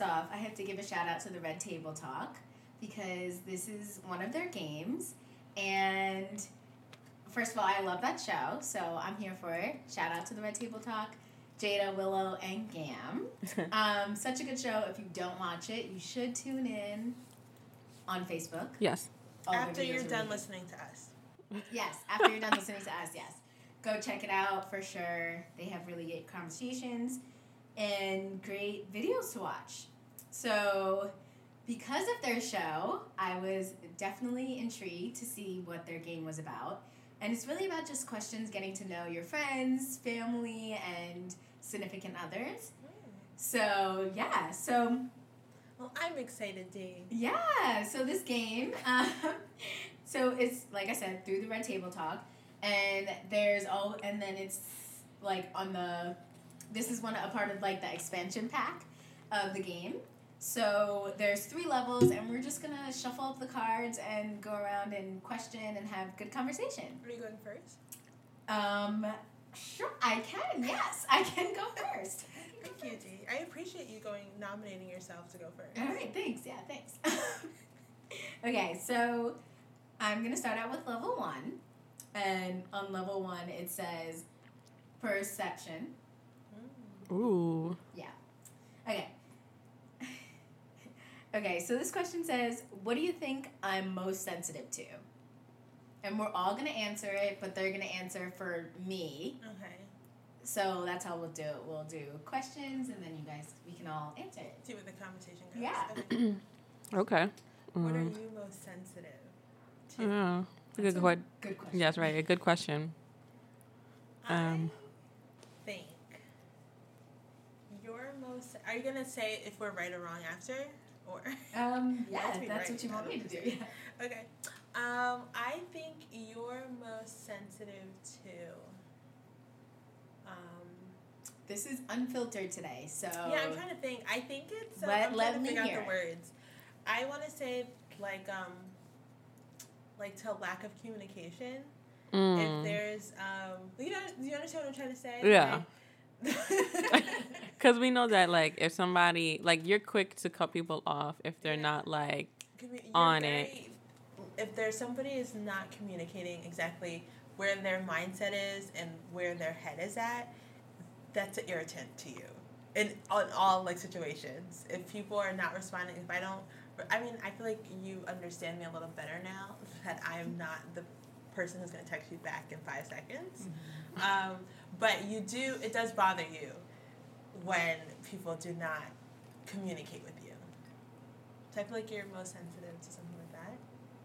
first off, I have to give a shout out to the Red Table Talk because this is one of their games, and first of all, I love that show, so I'm here for it. Shout out to the Red Table Talk. Jada, Willow, and Gam. Um, such a good show. If you don't watch it, you should tune in on Facebook. Yes. All After you're done really listening to us. Yes, after you're done listening to us, yes. Go check it out for sure. They have really great conversations and great videos to watch. So, because of their show, I was definitely intrigued to see what their game was about. And it's really about just questions, getting to know your friends, family, and significant others. So, yeah. So, Well, I'm excited, D. yeah, so this game, um, so it's like I said through the Red Table Talk, and there's all, and then it's like on the, this is one a part of like the expansion pack of the game. So there's three levels, and we're just gonna shuffle up the cards and go around and question and have good conversation. Are you going first? Um, sure, I can. Yes, I can go first. Thank you, D. I appreciate you going nominating yourself to go first. All right, thanks. Yeah, thanks. okay, so I'm going to start out with level one. And on level one, it says perception. Mm. Ooh. Yeah. Okay. Okay, so this question says, What do you think I'm most sensitive to? And we're all going to answer it, but they're going to answer for me. Okay. So that's how we'll do it. We'll do questions, and then you guys, we can all answer it. See where the conversation goes. Yeah. Okay. Okay. What are Mm. you most sensitive to? Yeah. That's Good, a que- good question. yes, right. A good question. Um, I think you're most. Are you gonna say if we're right or wrong after, or? Um, yeah, Let's if be that's right, what you want me to do. Yeah. Okay. Um, I think you're most sensitive to. Um, This is unfiltered today, so yeah, I'm trying to think. I think it's. Um, Let- I'm let trying to me figure hear out the words. I want to say like um. Like to lack of communication. If mm. there's um, you know, do you understand what I'm trying to say? Yeah. Like- Because we know that, like, if somebody, like, you're quick to cut people off if they're not, like, on it. If there's somebody is not communicating exactly where their mindset is and where their head is at, that's an irritant to you. In on all like situations, if people are not responding, if I don't, I mean, I feel like you understand me a little better now that I'm not the person who's gonna text you back in five seconds. Um, but you do, it does bother you when people do not communicate with you. So I feel like you're most sensitive to something like that.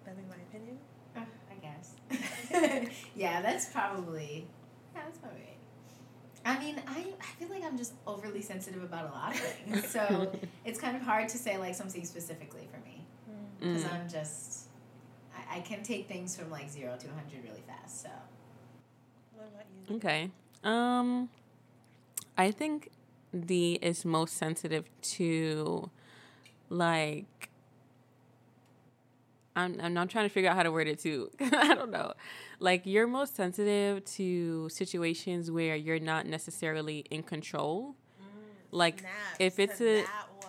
That'd be my opinion. Uh, I guess. yeah, that's probably. Yeah, that's probably. Right. I mean, I, I feel like I'm just overly sensitive about a lot of things, so it's kind of hard to say like something specifically for me because Mm. I'm just. I, I can take things from like zero to 100 really fast, so. What about you? Okay. Um, I think D is most sensitive to, like, I'm I'm not trying to figure out how to word it too. I don't know. Like you're most sensitive to situations where you're not necessarily in control. Like Snaps if it's a-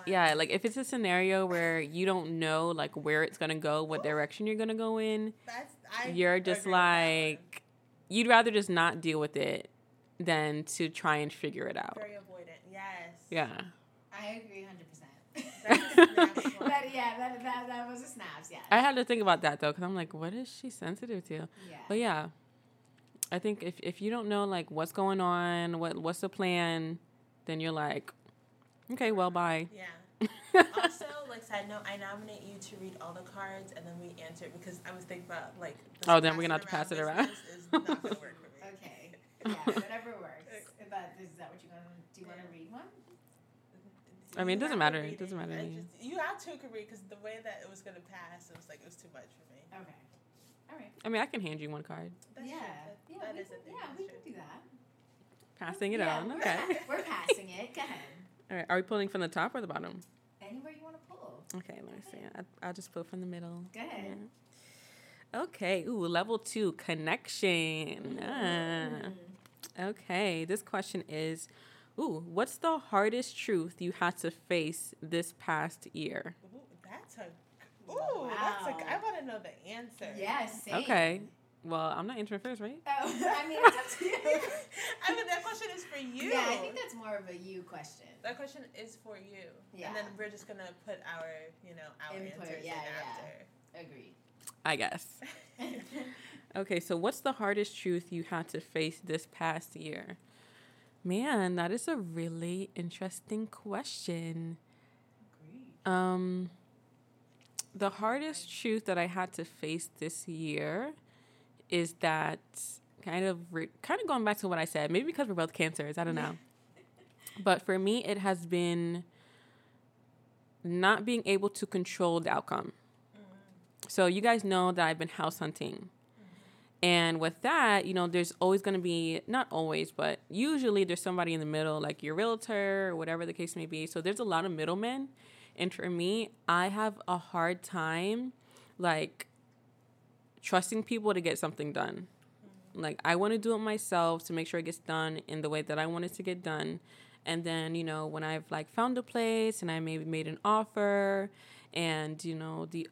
yeah, like if it's a scenario where you don't know like where it's gonna go, what direction you're gonna go in, That's, I you're just agree with that one. like you'd rather just not deal with it than to try and figure it out. very avoidant. Yes. Yeah. I agree 100%. That's a snaps one. that, yeah, that, that, that was a snaps, yeah. I had to think about that though, because I'm like, what is she sensitive to? yeah. But yeah, I think if, if you don't know like what's going on, what what's the plan, then you're like, okay, well, bye. Yeah. also, like side note, I nominate you to read all the cards and then we answer because I was thinking about like. Oh, then we're gonna have to pass it around. Yeah, whatever works. Is that what you want to do? You want to read one? I mean, it doesn't matter. It doesn't matter to I me. just- you have to agree because the way that it was gonna pass, it was like it was too much for me. Okay. All right. I mean, I can hand you one card. That's yeah. true. That, yeah, that we is can, a yeah, that's we true. can do that. Passing it yeah, on. we're Okay. we're passing it. Go ahead. All right. Are we pulling from the top or the bottom? Anywhere you want to pull. Okay, let me see. I, I'll just pull from the middle. Go ahead. Yeah. Okay. Ooh, level two connection. Ah. Okay. This question is, ooh, what's the hardest truth you had to face this past year? Ooh, that's a. Ooh, that's a. Wow. I want to know the answer. Yes. Same. Okay. Well, I'm not answering first, right? Oh, I mean, it's up to you. I mean, that question is for you. Yeah, I think that's more of a you question. that question is for you. Yeah. And then we're just gonna put our, you know, our Input, answers yeah, in yeah. after. Agreed. I guess. Okay, so what's the hardest truth you had to face this past year? Man, that is a really interesting question. Agreed. Um, the hardest truth that I had to face this year is that kind of re- kind of going back to what I said. Maybe because we're both cancers, I don't know. but for me, it has been not being able to control the outcome. So you guys know that I've been house hunting. And with that, you know, there's always going to be, not always, but usually there's somebody in the middle, like your realtor or whatever the case may be. So there's a lot of middlemen. And for me, I have a hard time, like, trusting people to get something done. Like, I want to do it myself to make sure it gets done in the way that I want it to get done. And then, you know, when I've like found a place and I maybe made an offer and, you know, the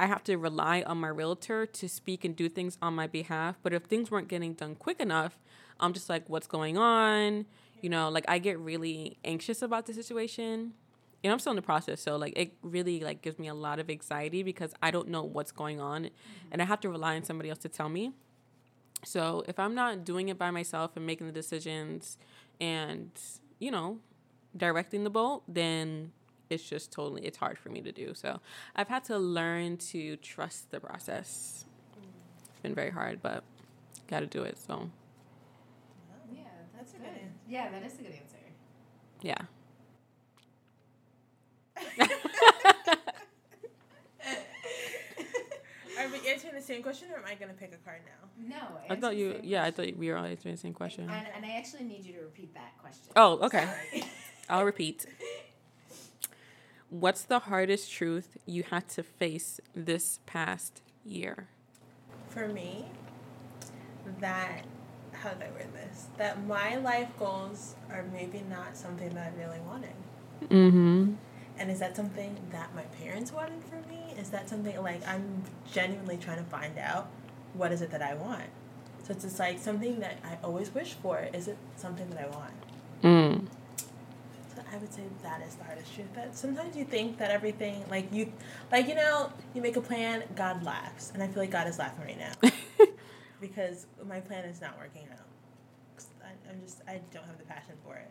I have to rely on my realtor to speak and do things on my behalf. But if things weren't getting done quick enough, I'm just like, what's going on? You know, like I get really anxious about the situation. And I'm still in the process, so like it really like gives me a lot of anxiety because I don't know what's going on, and I have to rely on somebody else to tell me. So if I'm not doing it by myself and making the decisions, and you know, directing the boat, then it's just totally it's hard for me to do. So I've had to learn to trust the process. It's been very hard, but got to do it. So Yeah, that's, That's a good. good answer. Yeah, that is a good answer. yeah. Are we answering the same question, or am I gonna pick a card now? No, I answer thought the you same yeah I thought we were all answering the same question. And, and I actually need you to repeat that question. Oh, okay. I'll repeat. What's the hardest truth you had to face this past year? For me, that how did I word this? That my life goals are maybe not something that I really wanted. Mm-hmm. And is that something that my parents wanted for me? Is that something like I'm genuinely trying to find out what is it that I want? So it's just like something that I always wish for. Is it something that I want? Mm. So I would say that is the hardest truth. That sometimes you think that everything like you like you know, you make a plan, God laughs. And I feel like God is laughing right now. because my plan is not working out. I, I'm just I don't have the passion for it.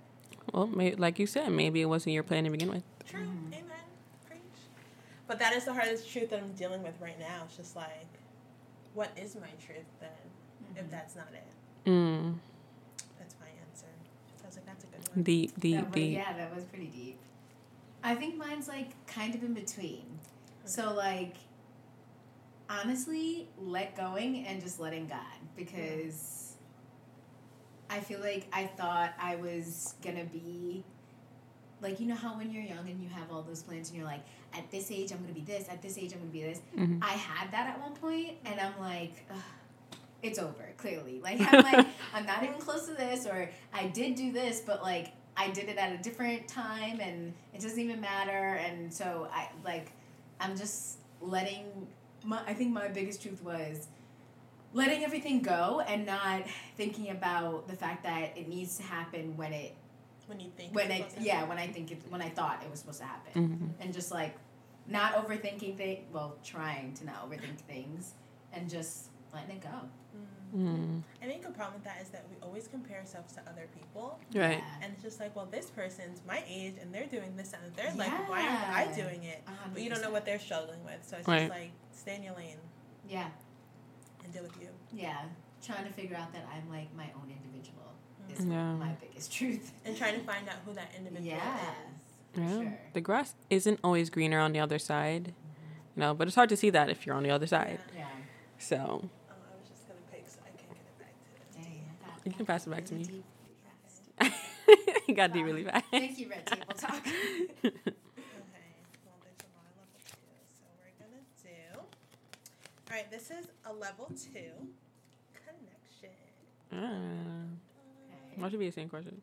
well, may, like you said, maybe it wasn't your plan to begin with. True. Amen. Preach. But that is the hardest truth that I'm dealing with right now. It's just like, what is my truth then? If that's not it, Mm. that's my answer. So I was like, that's a good one. Deep, That deep, deep. yeah, that was pretty deep. I think mine's like kind of in between. So like honestly, let going and just letting God because I feel like I thought I was gonna be like you know how when you're young and you have all those plans and you're like at this age I'm gonna be this at this age I'm gonna be this Mhm. I had that at one point, and I'm like, Ugh, it's over. Clearly, like I'm like, I'm not even close to this, or I did do this, but like I did it at a different time, and it doesn't even matter. And so I like, I'm just letting. My, I think my biggest truth was letting everything go and not thinking about the fact that it needs to happen when it When you think. when it's it supposed to yeah when I think it when I thought it was supposed to happen Mhm. and just like not overthinking things well trying to not overthink things and just letting it go Mm. Mm. I think a problem with that is that we always compare ourselves to other people. Right. Yeah. And it's just like, well, this person's my age and they're doing this and they're like, why aren't I doing it? A hundred But you don't know what they're struggling with. So it's Right. just like, stay in your lane yeah and deal with you. yeah trying to figure out that i'm like my own individual is Yeah. my biggest truth And trying to find out who that individual Yeah. is. Yeah. sure The grass isn't always greener on the other side. You know, but it's hard to see that if you're on the other side. Yeah. yeah So Oh, I was just gonna pick, so I can't get it back to Dang, I got- You can pass it back to me. deep fast. it got deep really fast. Thank you, Red Table Talk. Okay. Well, there's a level two, so we're gonna do. All right, this is a level two connection. Ah, why should be the same question?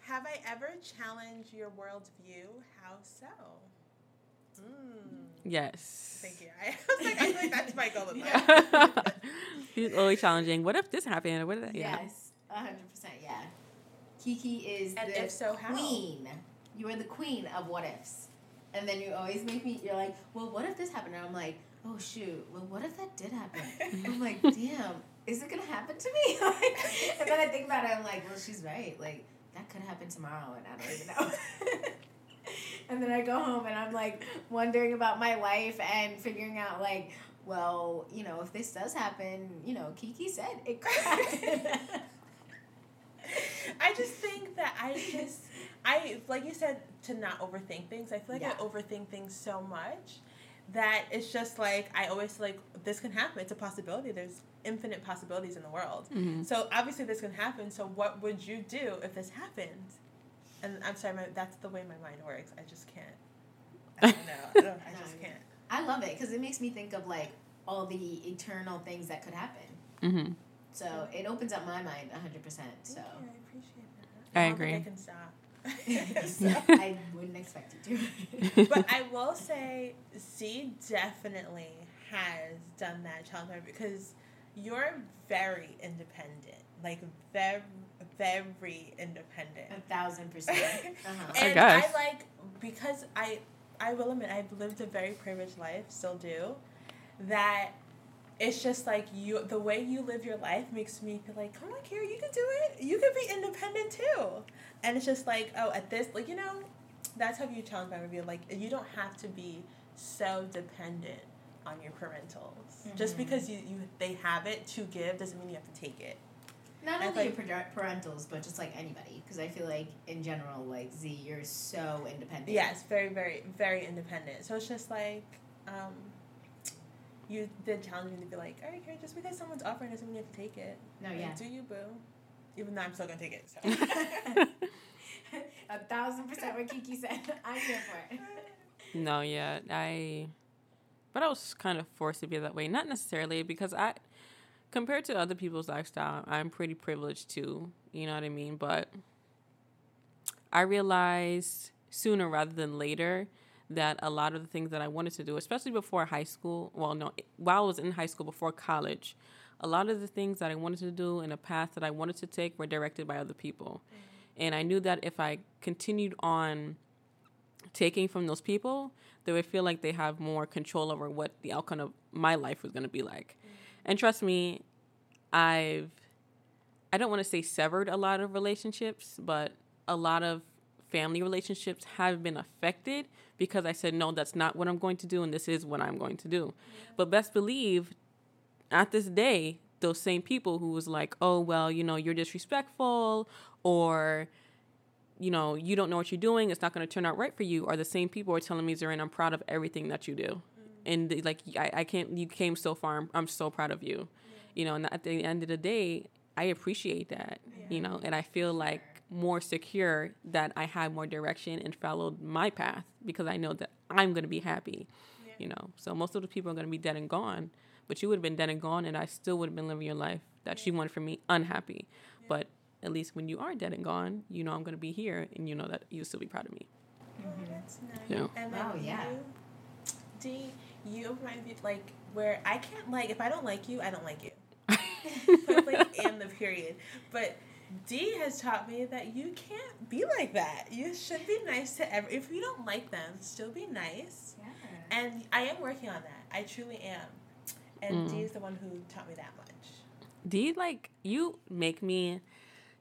Have I ever challenged your worldview? How so? Mm. Yes. Thank you. I was like, I feel like that's my goal in life. He's always challenging. What if this happened? What if that? Yeah. Yes, hundred percent. Yeah. Kiki is And the if so, how? queen. You are the queen of what ifs, and then you always make me. You're like, well, what if this happened? And I'm like, oh shoot. Well, what if that did happen? I'm like, damn. Is it gonna happen to me? And then I think about it. I'm like, well, she's right. Like that could happen tomorrow, and I don't even know. And then I go home and I'm like wondering about my life and figuring out like, well, you know, if this does happen, you know, Kiki said it could happen. I just think that I just I like you said to not overthink things. I feel like I overthink things so much that it's just like I always like this can happen. It's a possibility. There's infinite possibilities in the world. Mhm. So obviously this can happen. So what would you do if this happened? And I'm sorry, my, that's the way my mind works. I just can't. I don't know. I, don't, I just can't. I love it because it makes me think of like all the eternal things that could happen. Mm-hmm. So it opens up my mind 100%. So Thank you, I appreciate that. I don't agree. I can stop. I can stop. I wouldn't expect you to. but I will say, C definitely has done that challenge because you're very independent, like very, very independent. a thousand percent. Uh-huh. I And guess. I like because I, I will admit I've lived a very privileged life, still do, that. It's just like you, the way you live your life makes me feel like, come on, Kira, you can do it. You can be independent too. And it's just like, oh, at this, like you know, that's how you challenge my review. Like you don't have to be so dependent on your parentals. Just Mhm. because you, you they have it to give doesn't mean you have to take it. Not I only like- your parentals, but just like anybody. Because I feel like in general, like Z, you're so independent. Yes, very, very, very independent. So it's just like, um, you did challenge me to be like, all right, Karen, just because someone's offering doesn't mean you have to take it. No, Like, yeah. Do you, boo? Even though I'm still gonna take it. So. a thousand percent what Kiki said. I'm here for it. No, yeah, I. But I was kind of forced to be that way. Not necessarily because I, compared to other people's lifestyle, I'm pretty privileged too. You know what I mean? But I realized sooner rather than later that a lot of the things that I wanted to do, especially before high school, well, no, while I was in high school, before college, a lot of the things that I wanted to do and a path that I wanted to take were directed by other people. Mm-hmm. And I knew that if I continued on taking from those people, they would feel like they have more control over what the outcome of my life was going to be like. And trust me, I've I don't want to say severed a lot of relationships, but a lot of family relationships have been affected because I said no, that's not what I'm going to do and this is what I'm going to do. But best believe at this day, those same people who was like, "Oh, well, you know, you're disrespectful or you know, you don't know what you're doing. It's not going to turn out right for you. Are the same people who are telling me, Zorin, I'm proud of everything that you do, and they- like I, I can't. You came so far. I'm, I'm so proud of you. You know, and at the end of the day, I appreciate that. You know, and I feel like more secure that I had more direction and followed my path because I know that I'm going to be happy. You know, so most of the people are going to be dead and gone, but you would have been dead and gone, and I still would have been living your life that you wanted from me unhappy. But at least when you are dead and gone, you know I'm going to be here, and you know that you'll still be proud of me. Oh, that's nice. Yeah. And then Wow, yeah. you, D, you might be like where I can't like if I don't like you, I don't like you. Point blank and the period. But D has taught me that you can't be like that. You should be nice to every. If you don't like them, still be nice. Yeah. And I am working on that. I truly am. And D Mm. is the one who taught me that much. Do you like you make me?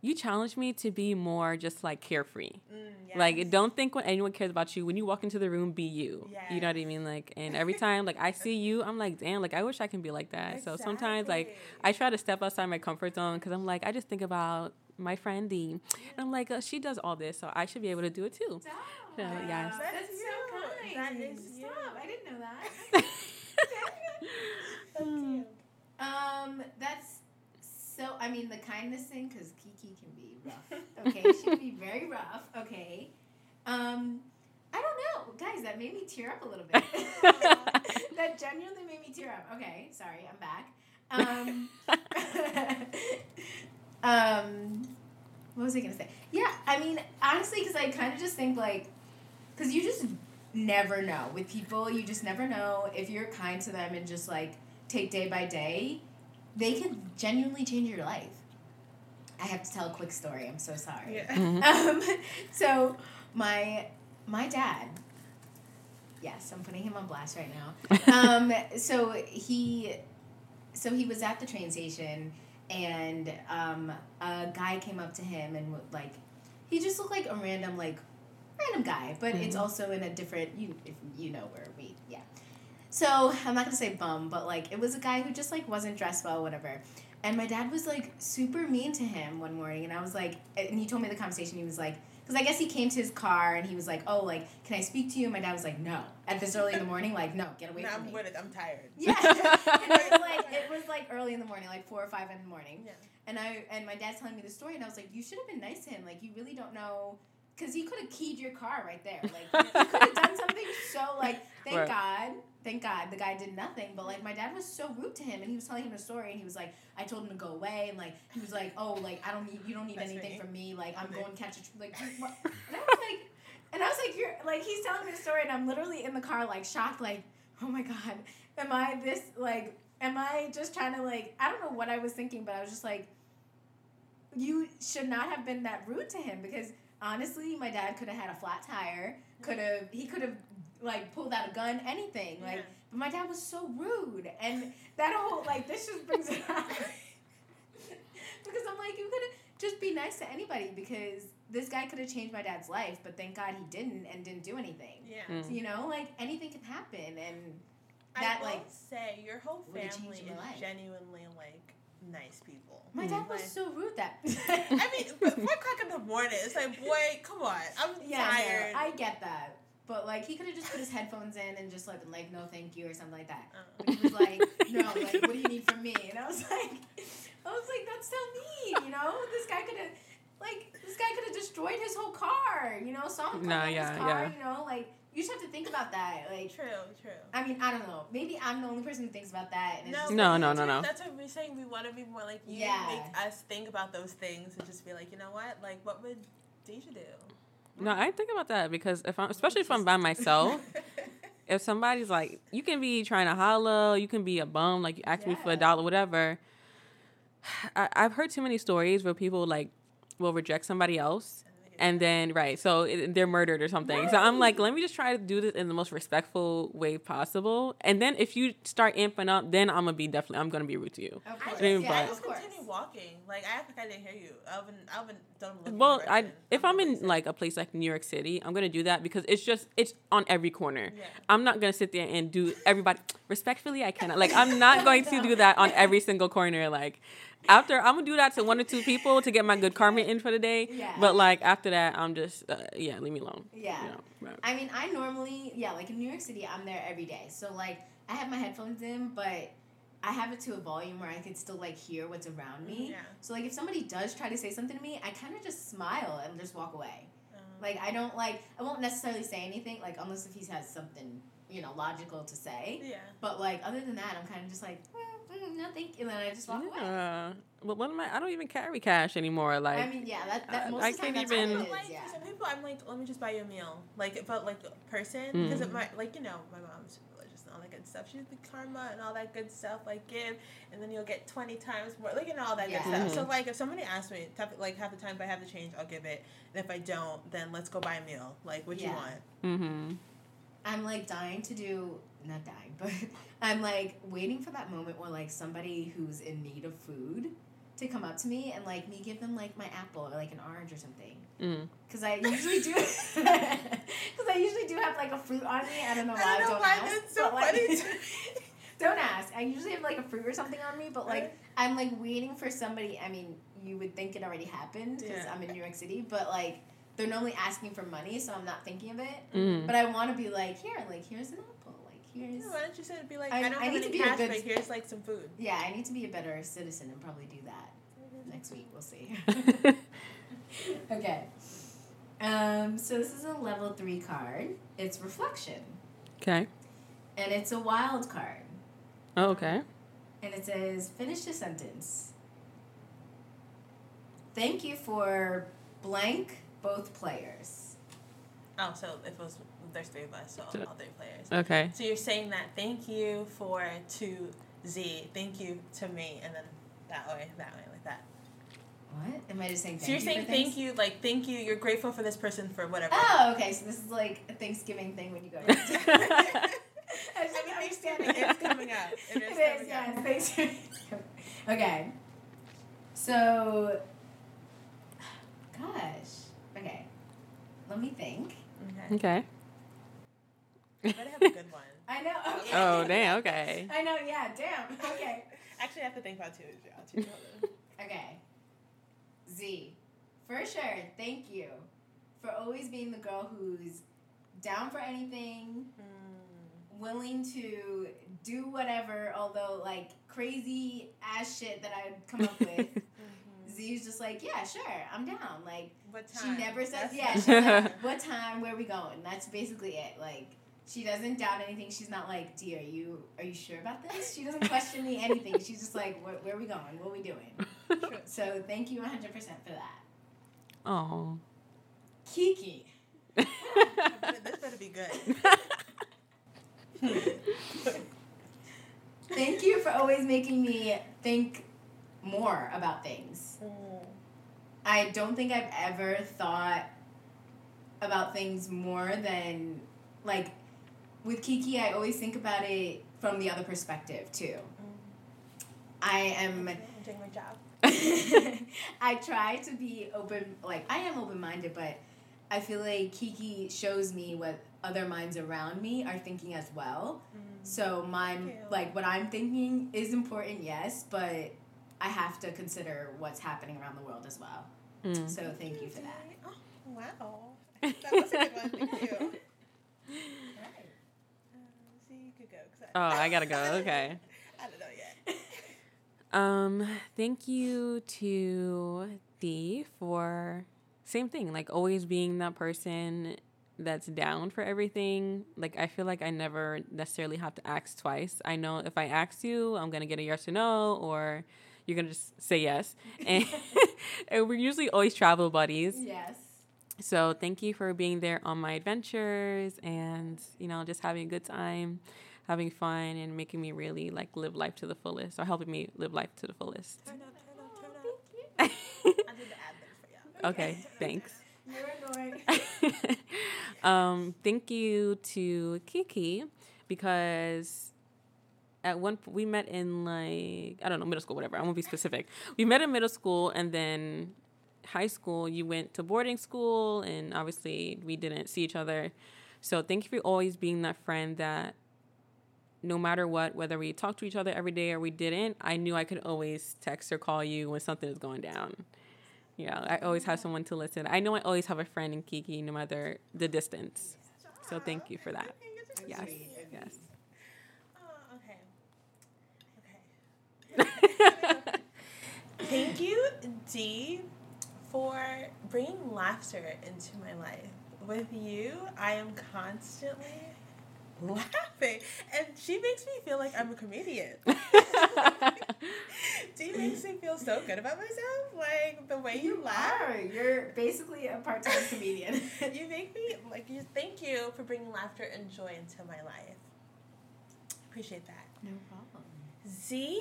You challenge me to be more just like carefree. Mm, Like don't think when anyone cares about you. When you walk into the room, be you. You know what I mean? Like and every time like I see you, I'm like, damn, like I wish I can be like that. So sometimes like I try to step outside my comfort zone because I'm like I just think about my friend D, and I'm like uh, she does all this, so I should be able to do it too. Stop. Yeah, yes. That's That's so you. kind. That is you. I didn't know that. That's you. Um, that's So I mean the kindness thing, because Kiki can be rough. Okay, she can be very rough. Okay, um, I don't know, guys. That made me tear up a little bit. that genuinely made me tear up. Okay, sorry, I'm back. Um, um, what was I gonna say? Yeah, I mean, honestly, because I kind of just think like, because you just never know with people. You just never know if you're kind to them and just like take day by day, they can genuinely change your life. I have to tell a quick story. I'm so sorry. Yeah. Mhm. Um, so my my dad. Yes, I'm putting him on blast right now. Um, so he, so he was at the train station, and um, a guy came up to him and w- like, he just looked like a random like, random guy, but it's Mhm. also in a different you if you know where we yeah. So I'm not gonna say bum, but like it was a guy who just like wasn't dressed well, whatever. And my dad was like super mean to him one morning, and I was like, and he told me the conversation. He was like, because I guess he came to his car and he was like, oh, like, can I speak to you? And my dad was like, no. At this early in the morning, like, no, get away No, from I'm me. with it. I'm tired. Yeah, and it was like it was like early in the morning, like four or five in the morning. Yeah. And I and my dad's telling me the story, and I was like, you should have been nice to him. Like, you really don't know, because he could have keyed your car right there. Like, he could have done something so like. Thank Right. God, thank God, the guy did nothing. But like, my dad was so rude to him, and he was telling him a story, and he was like, I told him to go away, and like, he was like, oh, like I don't need, you don't need That's anything me. from me. Like, I'm going to catch a tr- like. what? And I was like. And I was like, you're like, he's telling me the story, and I'm literally in the car, like, shocked, like, oh my God, am I this, like, am I just trying to, like, I don't know what I was thinking, but I was just like, you should not have been that rude to him because honestly, my dad could have had a flat tire, could have, he could have, like, pulled out a gun, anything. Like, Yeah. but my dad was so rude. And that whole, like, this just brings it up. because I'm like, you could just be nice to anybody because this guy could have changed my dad's life, but thank God he didn't and didn't do anything. Yeah. Mm. So, you know, like anything can happen, and I that will like say your whole family is life. genuinely like nice people. my dad was Like- so rude that. I mean, but four o'clock in the morning, it's like, boy, come on, I'm yeah, no, tired. I get that, but like he could have just put his headphones in and just like been like, no, thank you, or something like that. Oh. But he was like, no, like, what do you need from me? And I was like, I was like, that's so mean, you know? This guy could have, like, this guy could have destroyed his whole car, you know? Saw him No, no, yeah, his car, yeah. you know? Like, you just have to think about that. Like, true, true. I mean, I don't know. Maybe I'm the only person who thinks about that. No, just, No, no, no, no. That's what we're saying. We want to be more like you. Yeah. Make us think about those things and just be like, you know what? Like, what would Deja do? No, I think about that because if I'm, especially if I'm by myself, if somebody's like, you can be trying to holler, you can be a bum, like you ask me for a dollar, whatever. I, I've heard too many stories where people like will reject somebody else and then right so it, they're murdered or something so i'm like let me just try to do this in the most respectful way possible and then if you start amping up then i'm gonna be definitely i'm gonna be rude to you Of I course. just, mean, yeah, I just continue walking. Like I act like I didn't hear you. Alvin, Alvin, don't look. well i if i'm in like a place like new york city i'm gonna do that because it's just it's on every corner Yeah. i'm not gonna sit there and do everybody respectfully i cannot like i'm not going to do that on every single corner like after i'm gonna do that to one or two people to get my good karma in for the day Yeah. but like after that i'm just uh, yeah leave me alone Yeah. you know, right. I mean, I normally, yeah, like in New York City, I'm there every day. So, like, I have my headphones in, but I have it to a volume where I can still, like, hear what's around me. Yeah. So, like, if somebody does try to say something to me, I kind of just smile and just walk away. Um, Like, I don't, like, I won't necessarily say anything, like, unless if he has something, you know, logical to say. yeah. But, like, other than that, I'm kind of just like, well, mm, no, thank you. And then I just walk away. Yeah. But what am I? I don't even carry cash anymore. Like, I mean, yeah, that, that I- most I of the time can't even- what But it like yeah. some people, I'm like, let me just buy you a meal. Like if I like a person because Mm. it might like you know my mom's religious and all that good stuff. She's the karma and all that good stuff. Like give, and then you'll get twenty times more. Like you know all that Yeah. good stuff. So Mhm. like if somebody asks me, tough- like half the time if I have the change, I'll give it. And if I don't, then let's go buy a meal. Like what you want. mm-hmm. I'm like dying to do not dying, but I'm like waiting for that moment where like somebody who's in need of food to come up to me and like me give them like my apple or like an orange or something. Mm. Cause I usually do, cause I usually do have like a fruit on me. I don't know I why. don't know don't why ask, that's so but, like, funny don't ask. I usually have like a fruit or something on me, but like I'm like waiting for somebody. I mean, you would think it already happened because Yeah. I'm in New York City, but like they're normally asking for money, so I'm not thinking of it. Mm. But I want to be like, here, like here's an apple, like here's. Yeah, why don't you say it? be like I- I, don't I have need any to be a cash, good- but here's like some food. Yeah, I need to be a better citizen and probably do that. next week. We'll see. okay. Um, so this is a level three card. It's reflection, Okay. and it's a wild card. Oh, okay. And it says, finish the sentence. Thank you for blank both players. Oh, so if it was there's three of us, so So- all three players. Okay. So you're saying that thank you for to Z, thank you to me, and then that way, that way, like that. What? Am I just saying thank so you're you saying for thank you, like thank you, you're grateful for this person for whatever. Oh, okay. So this is like a Thanksgiving thing when you go to I just I mean, understand Thanksgiving is coming up. It It is is, coming yes. up. Thanksgiving. Okay. So, gosh. Okay. Let me think. Okay. Okay. You better have a good one. I know. Okay. Oh, damn. Okay. I know. Yeah. Damn. Okay. Actually, I have to think about two. Yeah, two. Okay. Z. For sure. Thank you for always being the girl who's down for anything, Mm. willing to do whatever, although like crazy ass shit that I'd come up with. Z's just like, yeah, sure, I'm down. Like, What she never says, That's yeah, she's like, what time, where we going? That's basically it. Like, she doesn't doubt anything. She's not like, D, are you, are you sure about this? She doesn't question me anything. She's just like, where, where we going? What are we doing? True. So thank you 100% for that. Oh. Kiki. this better be good. Thank you for always making me think more about things. Mm. I don't think I've ever thought about things more than like with Kiki I always think about it from the other perspective too. Mm. I am I'm doing my job. I try to be open like I am open minded but I feel like Kiki shows me what other minds around me are thinking as well. Mm. So my like what I'm thinking is important, yes, but I have to consider what's happening around the world as well. Mm. So thank you for that. Oh, wow. That was a good one. Thank you. Uh, see, you could go. 'cause Oh, I gotta go. Okay. I don't know yet. Um, thank you to D for same thing, like always being that person that's down for everything. Like I feel like I never necessarily have to ask twice. I know if I ask you, I'm gonna get a yes or no, or you're gonna just say yes. And, and we're usually always travel buddies. Yes. So thank you for being there on my adventures and you know just having a good time, having fun and making me really like live life to the fullest or helping me live life to the fullest. Turn up, turn up, turn up. I did the ad for you. okay, thanks. You're annoying. um, thank you to Kiki because at one we met in like I don't know middle school whatever I won't be specific. We met in middle school and then high school you went to boarding school and obviously we didn't see each other. So thank you for always being that friend that no matter what, whether we talked to each other every day or we didn't, I knew I could always text or call you when something is going down. Know, I always have someone to listen. I know I always have a friend in Kiki, no matter the distance. So thank you for that. Yes, yes. Oh, okay. Okay. Thank you, D, for bringing laughter into my life. With you, I am constantly laughing, and she makes me feel like I'm a comedian. D makes me feel so good about myself, like the way you, You laugh. are. You're basically a part time comedian. you make me like you. Thank you for bringing laughter and joy into my life. Appreciate that. no problem. Z,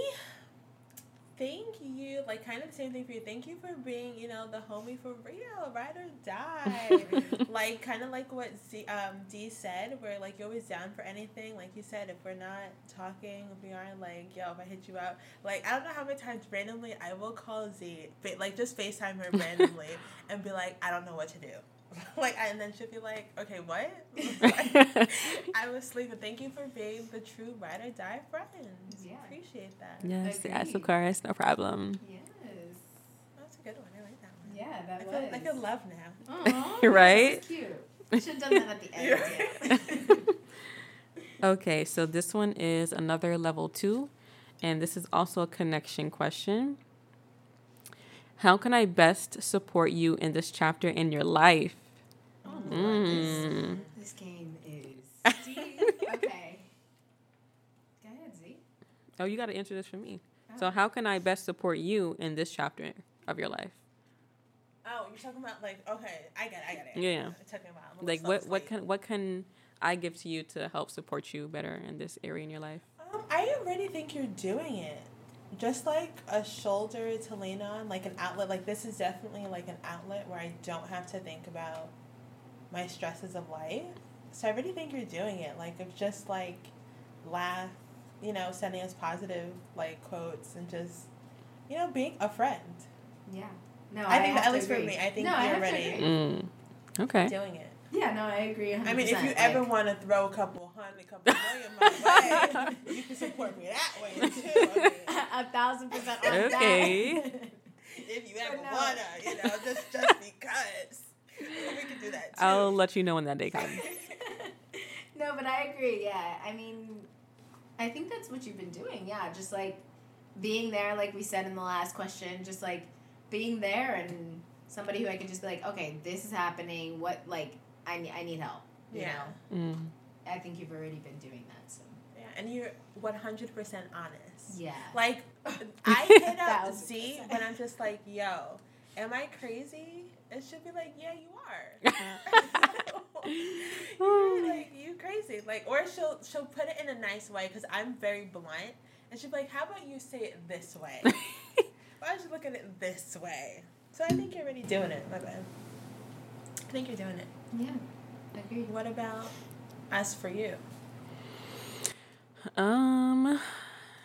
thank you. Like, kind of the same thing for you. Thank you for being, you know, the homie for real, ride or die. like, kind of like what Z, um, D said, where, like, you're always down for anything. Like you said, if we're not talking, if we aren't, like, yo, if I hit you up, like, I don't know how many times randomly I will call Z, but, like, just FaceTime her randomly and be like, I don't know what to do. like, and then she'll be like, okay, what? I was sleeping. Thank you for being the true ride or die friend. Yeah. Appreciate that. yes, yes, of course, no problem. Yes. That's a good one. I like that one. Yeah, that I was. feel like in love now. Aw, Right? That's cute. Should have done that at the end. Yeah. Okay, so this one is another level two, and this is also a connection question. How can I best support you in this chapter in your life? Oh, Mm. This game is deep. okay. Go ahead, Z. Oh, you got to answer this for me. Oh. So, how can I best support you in this chapter of your life? Oh, you're talking about like okay, I get, it, I get it. Yeah. I'm talking about I'm Like, what what can what can I give to you to help support you better in this area in your life? Um, I already think you're doing it. Just like a shoulder to lean on, like an outlet. Like this is definitely like an outlet where I don't have to think about my stresses of life. So I really think you're doing it. Like of just like laugh, you know, sending us positive like quotes and just you know being a friend. Yeah. No, I think have at to least for me, I think no, you're have to ready. agree. Mm. Okay. Doing it. Yeah, no, I agree. 100%. I mean, if you like, ever want to throw a couple hundred, a couple million my way, you can support me that way too. I mean, a thousand percent on Okay. that. if you ever no. wanna, you know, just just because we can do that too. I'll let you know when that day comes. no, but I agree. Yeah, I mean, I think that's what you've been doing. Yeah, just like being there, like we said in the last question, just like being there and somebody who I can just be like, okay, this is happening. What like I need, I need help. You Yeah. know, Mm. I think you've already been doing that. So yeah, and you're one hundred percent honest. yeah. Like I hit up Thousand Z percent. when I'm just like, "Yo, am I crazy?" And she'll be like, "Yeah, you are." You're like you crazy, like, or she'll she'll put it in a nice way because I'm very blunt, and she'll be like, "How about you say it this way?" Why don't you look at it this way? So I think you're already doing it, my bad. I think you're doing it. Yeah. Agreed. What about as for you? Um,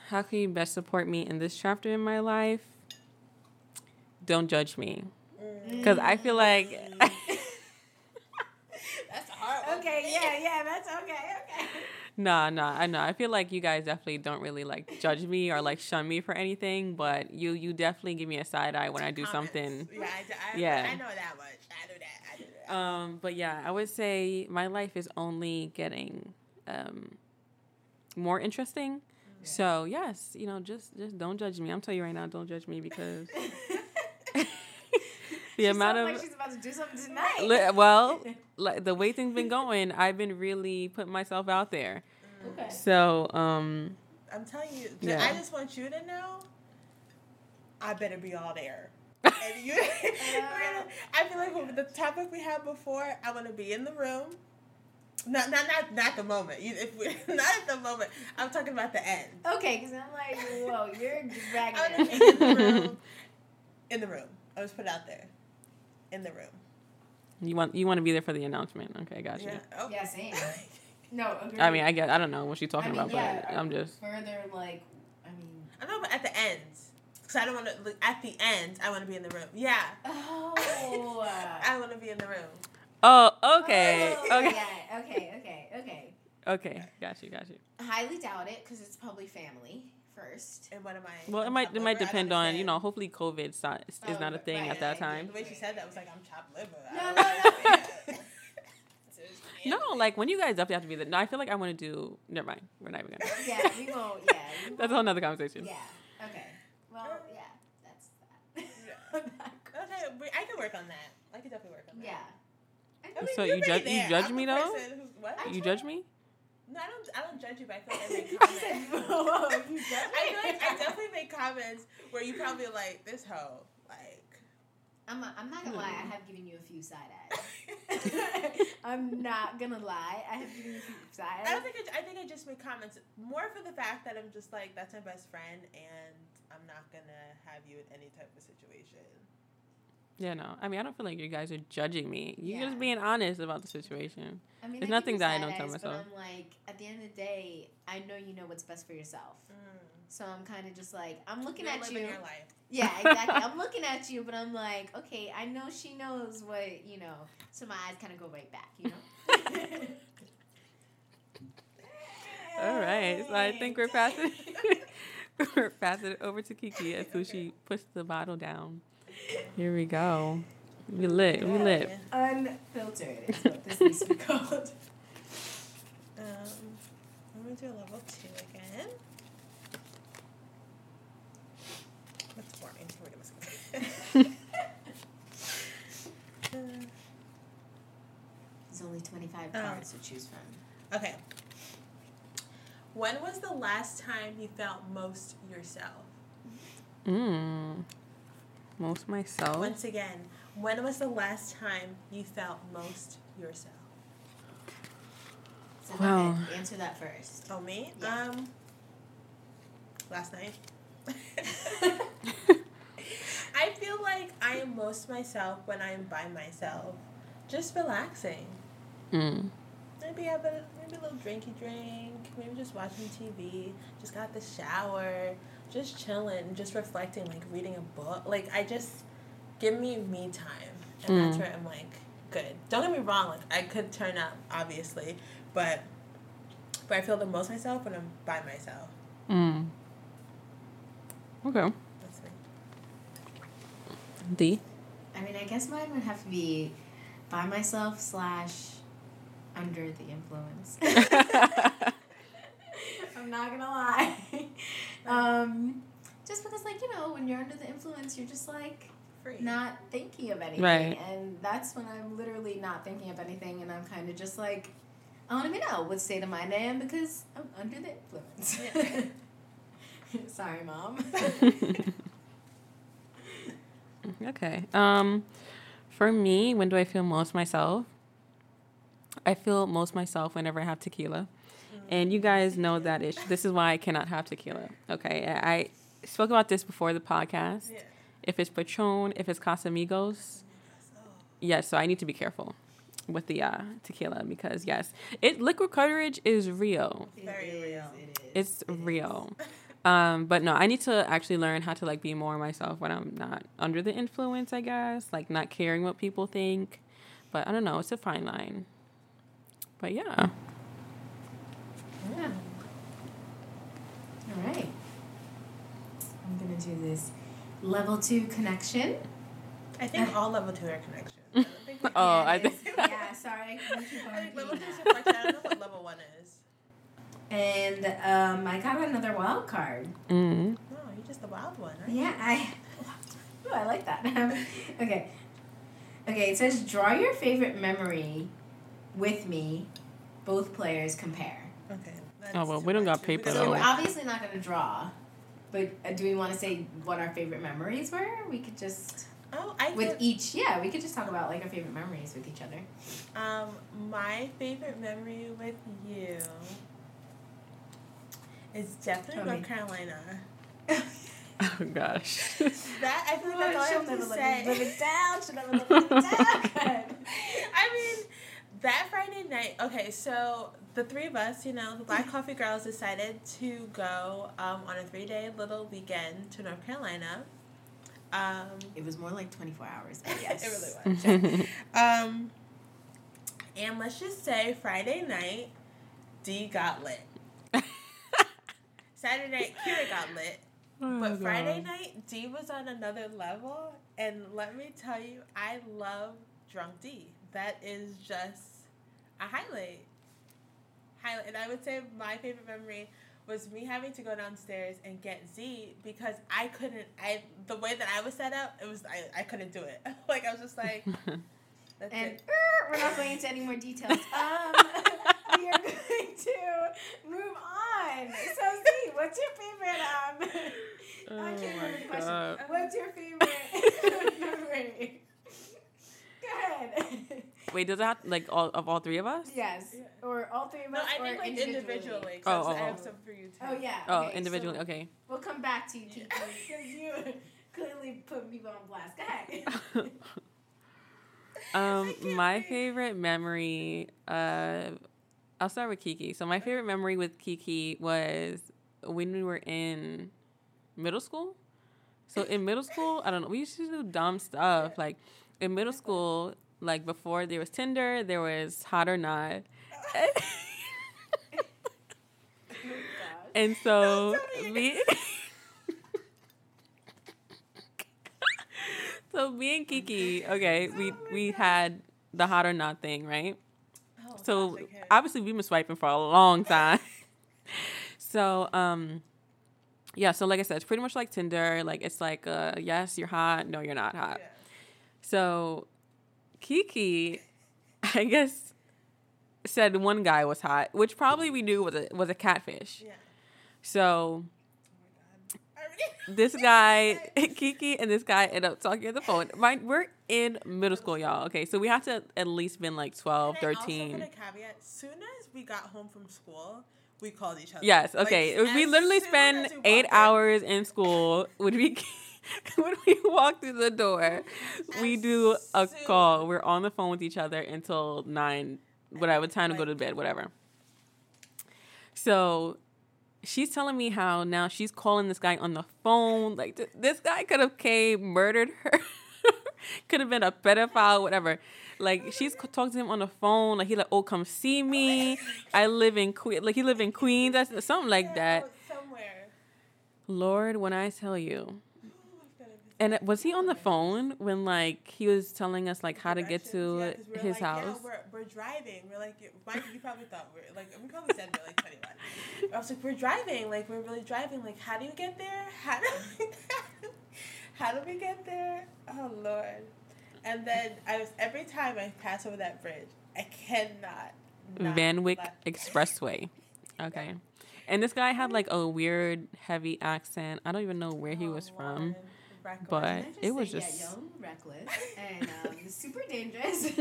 how can you best support me in this chapter in my life? Don't judge me, because I feel like That's a hard one. Okay. Yeah. Yeah. That's okay. Okay. nah, nah. I know. I feel like you guys definitely don't really like judge me or like shun me for anything, but you you definitely give me a side eye when I do Comments. something. Yeah, I, I, Yeah. I know that much. I know that. I know that. Um, but yeah, I would say my life is only getting um more interesting. So yes, you know, just just don't judge me. I'm telling you right now, don't judge me because the She amount of like she's about to do something tonight. li- well, like the way things been going, I've been really putting myself out there. okay. So um, I'm telling you, Yeah. I just want you to know. I better be all there. And you, we're gonna- I feel like with the topic we had before, I want to be in the room. Not, not, not, not the moment. You, if we, not at the moment. I'm talking about the end. Okay, because I'm like, whoa, you're dragging I want to be in the room. In the room. I was put out there. In the room. you want you want to be there for the announcement. Okay, gotcha. Yeah. Oh. Yeah, same. No, agreed. I mean, I get I don't know what she's talking I mean, about, yeah, but I'm just further like, I mean, I know, but at the end. Because I don't want to. Look, at the end, I want to be in the room. Yeah. oh. I want to be in the room. oh okay Oh, okay Yeah, okay, okay, okay. okay got you got you. Highly doubt it because it's probably family first. And what am I? Well, it might it might liver? I don't depend on you know. Hopefully, COVID is not, is Oh, not a oh, thing right, at that right, time. The way she said that was like, I'm chopped liver. No, no, no. No, like when you guys definitely have to be there. No, I feel like I want to do. Never mind. We're not even gonna. Yeah, we won't. Yeah. we That's a whole won't- nother conversation. Yeah. Okay. Well, yeah. That's that. Okay, I can work on that. I can definitely work on that. yeah. I mean, So you're you pretty judge- you judge I'm me, though? person what? You judge me? No, I don't. I don't judge you, but I feel like I make comments. whoa, whoa, you judge I feel like I definitely make comments where you probably like this hoe, like. I'm, not- I'm not gonna lie. I hmm. have given you a few side eyes. I I'm not gonna lie. I have given you a few side I don't think I, I think I just make comments more for the fact that I'm just like that's my best friend and I'm not gonna have you in any type of situation. Yeah, no. I mean, I don't feel like you guys are judging me. You're Yeah. just being honest about the situation. I mean, There's I nothing that I don't tell myself. But I'm like, at the end of the day, I know you know what's best for yourself. Mm. So I'm kind of just like, I'm looking You're at you. your life. Yeah, exactly. I'm looking at you, but I'm like, okay, I know she knows what you know. So my eyes kind of go right back, you know. All right. So I think we're passing. we're passing it over to Kiki as soon she puts the bottle down. Here we go. We lit. We lit. Unfiltered is what this needs to be called. Um, I'm gonna do a level two again. What's boring? We're gonna skip. There's only 25 Oh. cards to choose from. okay. When was the last time you felt most yourself? Mm. Most myself. Once again, when was the last time you felt most yourself? So go Wow. ahead, answer that first. Oh, me? Yeah. Um, last night. I feel like I am most myself when I'm by myself, just relaxing. Mm. Maybe have a maybe a little drinky drink. Maybe just watching TV. Just got the shower. Just chilling. Just reflecting. Like reading a book. Like I just give me me time, and that's Mm. where I'm like good. Don't get me wrong. Like I could turn up, obviously, but but I feel the most myself when I'm by myself. Mm. Okay. That's me. D. I mean, I guess mine would have to be by myself slash under the influence. I'm not gonna lie. Um, just because, like, you know, when you're under the influence, you're just like Free. not thinking of anything. Right. And that's when I'm literally not thinking of anything and I'm kind of just like, I want to know what state of mind I am because I'm under the influence. Sorry, mom. okay. Um, for me, when do I feel most myself? I feel most myself whenever I have tequila, and you guys know that ish. This is why I cannot have tequila. Okay, I I spoke about this before the podcast. Yeah. If it's Patron, if it's Casamigos, yes. So I need to be careful with the uh, tequila because yes, it liquid courage is real. Very It is, real. It is. It's it is. real. Um, but no, I need to actually learn how to like be more myself when I'm not under the influence, I guess. Like not caring what people think. But I don't know, it's a fine line. But yeah. Yeah. All right. I'm gonna do this level two connection. I think all level two are connections. I don't think Oh, I think- yeah. Sorry, I can keep on I think level two repeating is important. I don't know what level one is. And um, I got another wild card. Mm. No, you're just the wild one, right? Yeah, I. Ooh, I like that. okay. Okay, it says draw your favorite memory with me. Both players compare. Okay. that's Oh, well, we don't much. got paper, So though. we're obviously not going to draw. But uh, do we want to say what our favorite memories were? We could just Oh, I with could, each. Yeah, we could just talk about like our favorite memories with each other. um my favorite memory with you is definitely Tell North me. Carolina. Oh gosh. That I feel like that's all I have to say. Live it down. Should never live it down. I mean, that Friday night. Okay, so the three of us, you know, the Black Coffee Girls, decided to go um, on a three-day little weekend to North Carolina. Um, It was more like twenty four hours. But yes, it really was. Um, and let's just say Friday night, D got lit. Saturday night, Kira got lit. Oh, But Friday night, D was on another level. And let me tell you, I love Drunk D. That is just a highlight. Highlight. And I would say my favorite memory was me having to go downstairs and get Z because I couldn't I the way that I was set up, it was I, I couldn't do it. like I was just like that's And it. er, we're not going into any more details. Um, we are going to move on. So, Z, what's your favorite? Um, Oh I can't remember the question. God. What's your favorite memory? Go ahead. Wait, does it have like all of all three of us? yes, or all three of us. No, I or think like individually. individually. Oh, 'cause oh, I have oh. some for you too. Oh yeah. Oh, individually. so okay. We'll come back to you, Kiki, because you clearly put people on blast. Go ahead. Um, my wait. favorite memory, uh, I'll start with Kiki. So my favorite memory with Kiki was when we were in middle school. So in middle school, I don't know, we used to do dumb stuff. Like in middle school, like before there was Tinder, there was Hot or Not. and so me so me and Kiki, okay, we we had the hot or not thing, right? Oh, So gosh, obviously we've been swiping for a long time. so um Yeah, so like I said, it's pretty much like Tinder. Like it's like, uh, yes, you're hot. No, you're not hot. Yeah. So Kiki, I guess, said one guy was hot, which probably we knew was a was a catfish. Yeah. So my god. I already- this guy, Kiki, and this guy end up talking on the phone. Mind, we're in middle school, y'all. Okay, so we have to at least been like 12, And I also 13. put a caveat. Soon as we got home from school, we called each other. Yes, Like, okay. we literally spend eight in. hours in school. When we when we walk through the door, we do a call. We're on the phone with each other until nine, whatever time to go to bed, whatever. So she's telling me how now she's calling this guy on the phone. Like th- this guy could have came, murdered her, could have been a pedophile, whatever. Like she's c- talking to him on the phone. Like he like, oh, come see me. I live in Queen. Like he live in Queens. That's something like that. Somewhere. Lord, when I tell you. Oh, I've gotta visit And was he on the phone when like he was telling us like how to get to yeah, his like, house? Yeah, we're, we're driving. We're like, mind you, you probably thought we're like, we probably said we're like 21. I was like, we're driving. Like, we're really driving. Like, how do you get there? How do we, how do we get there? Oh, Lord. And then I was, every time I pass over that bridge, I cannot. not Van Wyck laugh. Expressway. Okay. And this guy had like a weird heavy accent. I don't even know where he Oh, was from. Lord. But- Can I just it was just- yeah, young, reckless, and um, super dangerous.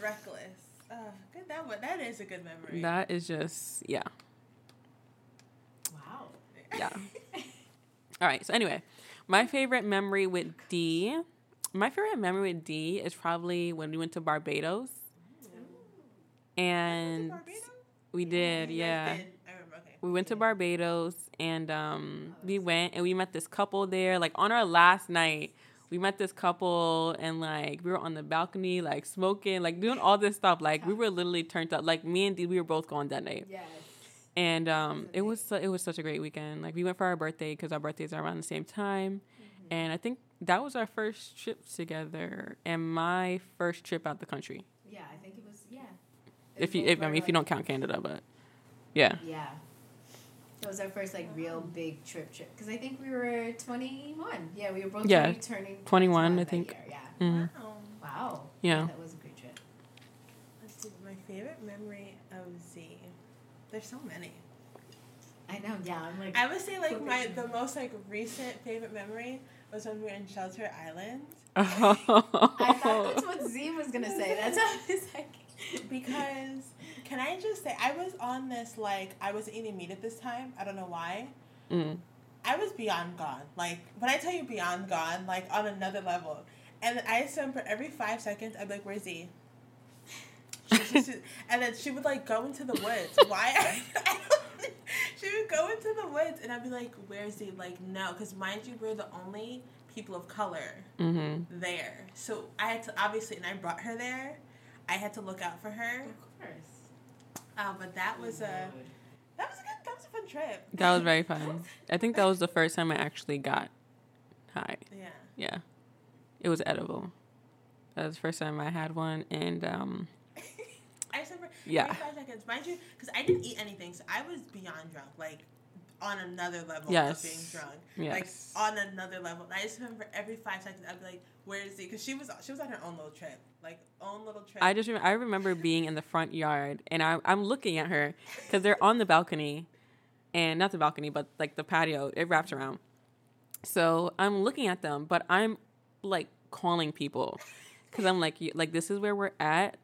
reckless. Uh, good. That one. That is a good memory. That is just yeah. wow. Yeah. All right. So anyway, my favorite memory with D, my favorite memory with D is probably when we went to Barbados. And Barbados? we did, guys yeah. did. I remember. Okay. We went to Barbados and um, we went and we met this couple there. Like on our last night, we met this couple and like we were on the balcony, like smoking, like doing all this stuff. Like we were literally turned up. Like me and D, we were both gone that night. Yes. And um, it was su- it was such a great weekend. Like we went for our birthday because our birthdays are around the same time, and I think that was our first trip together and my first trip out the country. Yeah, I think it was. Yeah. If you, if, I mean, if you don't count Canada, but yeah, Yeah. That was our first like real big trip trip because I think we were twenty one. Yeah, we were both Yeah, turning, turning 21, I think. year, Yeah. mm. Wow. Wow. Yeah. That was a great trip. Let's see. My favorite memory of Z. There's so many. I know. Yeah, I'm like. I would say like Flipping. my the most like recent favorite memory was when we were in Shelter Island I thought that's what Z was gonna say. That's how I was like. because can I just say I was on this like I wasn't eating meat at this time. I don't know why. mm. I was beyond gone. Like when I tell you beyond gone, like on another level. And I just for every five seconds I'd be like, "Where's he?" And then she would like go into the woods. Why? she would go into the woods, and I'd be like, "Where's he?" Like no, because mind you, we're the only people of color Mm-hmm. there. So I had to obviously, and I brought her there. I had to look out for her. Of course. Uh, but that was a that was a good that was a fun trip. That was very fun. I think that was the first time I actually got high. Yeah. Yeah, it was edible. That was the first time I had one, and um, I remember Yeah. five seconds, mind you, because I didn't eat anything, so I was beyond drunk, like on another level Yes. of being drunk, yes, like on another level. And I just remember every five seconds, I'd be like, "Where is he?" Because she was she was on her own little trip, like own little trip. I just rem- I remember being in the front yard, and I I'm looking at her because they're on the balcony, and not the balcony, but like the patio. It wraps around. So I'm looking at them, but I'm like calling people because I'm like, like this is where we're at.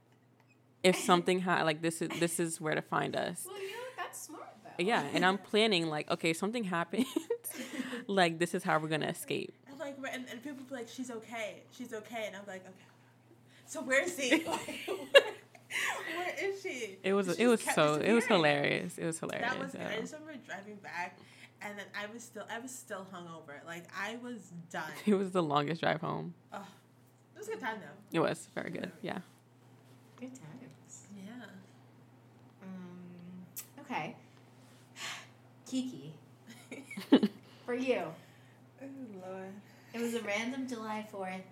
If something ha- like this is this is where to find us. Well, you know that's smart though. Yeah, and I'm planning like, okay, something happened. like this is how we're gonna escape. I'm like, and, and people be like, "She's okay, she's okay," and I'm like, "Okay." So where's he? Where is she? It was She it was so it was hilarious. It was hilarious. That was good. I just remember driving back, and then I was still I was still hungover. Like I was done. It was the longest drive home. Oh, it was a good time though. It was very good. Yeah. Good times. Yeah. Um. Okay. Kiki, for you, oh Lord. it was a random July Fourth,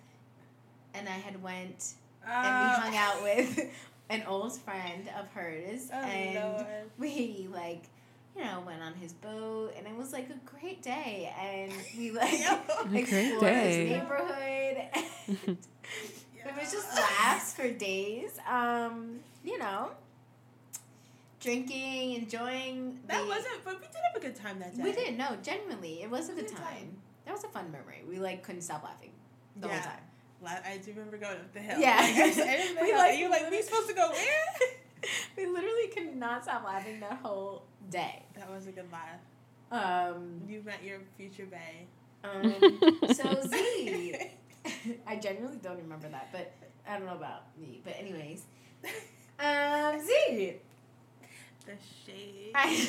and I had went and Ah. we hung out with an old friend of hers, Oh and Lord. we like you know, went on his boat, and it was like a great day. And we like A great explored day. his neighborhood. And it was just laughs for days. Um, you know, drinking, enjoying. That the- wasn't, but we did have a good time that day. We did no, genuinely, it was a good time. time. That was a fun memory. We like couldn't stop laughing the Yeah. whole time. I do remember going up the hill. Yeah. Like, the We, hill, like, you like, we supposed to go where? we literally could not stop laughing that whole day. That was a good laugh. Um, You met your future bae. um so Z, I genuinely don't remember that, but I don't know about me. But anyways, um, Z, the shade. I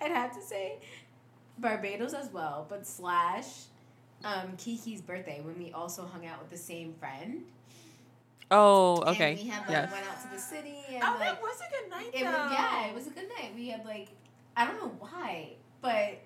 I'd have to say Barbados as well, but slash um, Kiki's birthday when we also hung out with the same friend. Oh, And okay. we had like Yes. went out to the city and oh, like that was a good night it though. was yeah, it was a good night. We had like I don't know why, but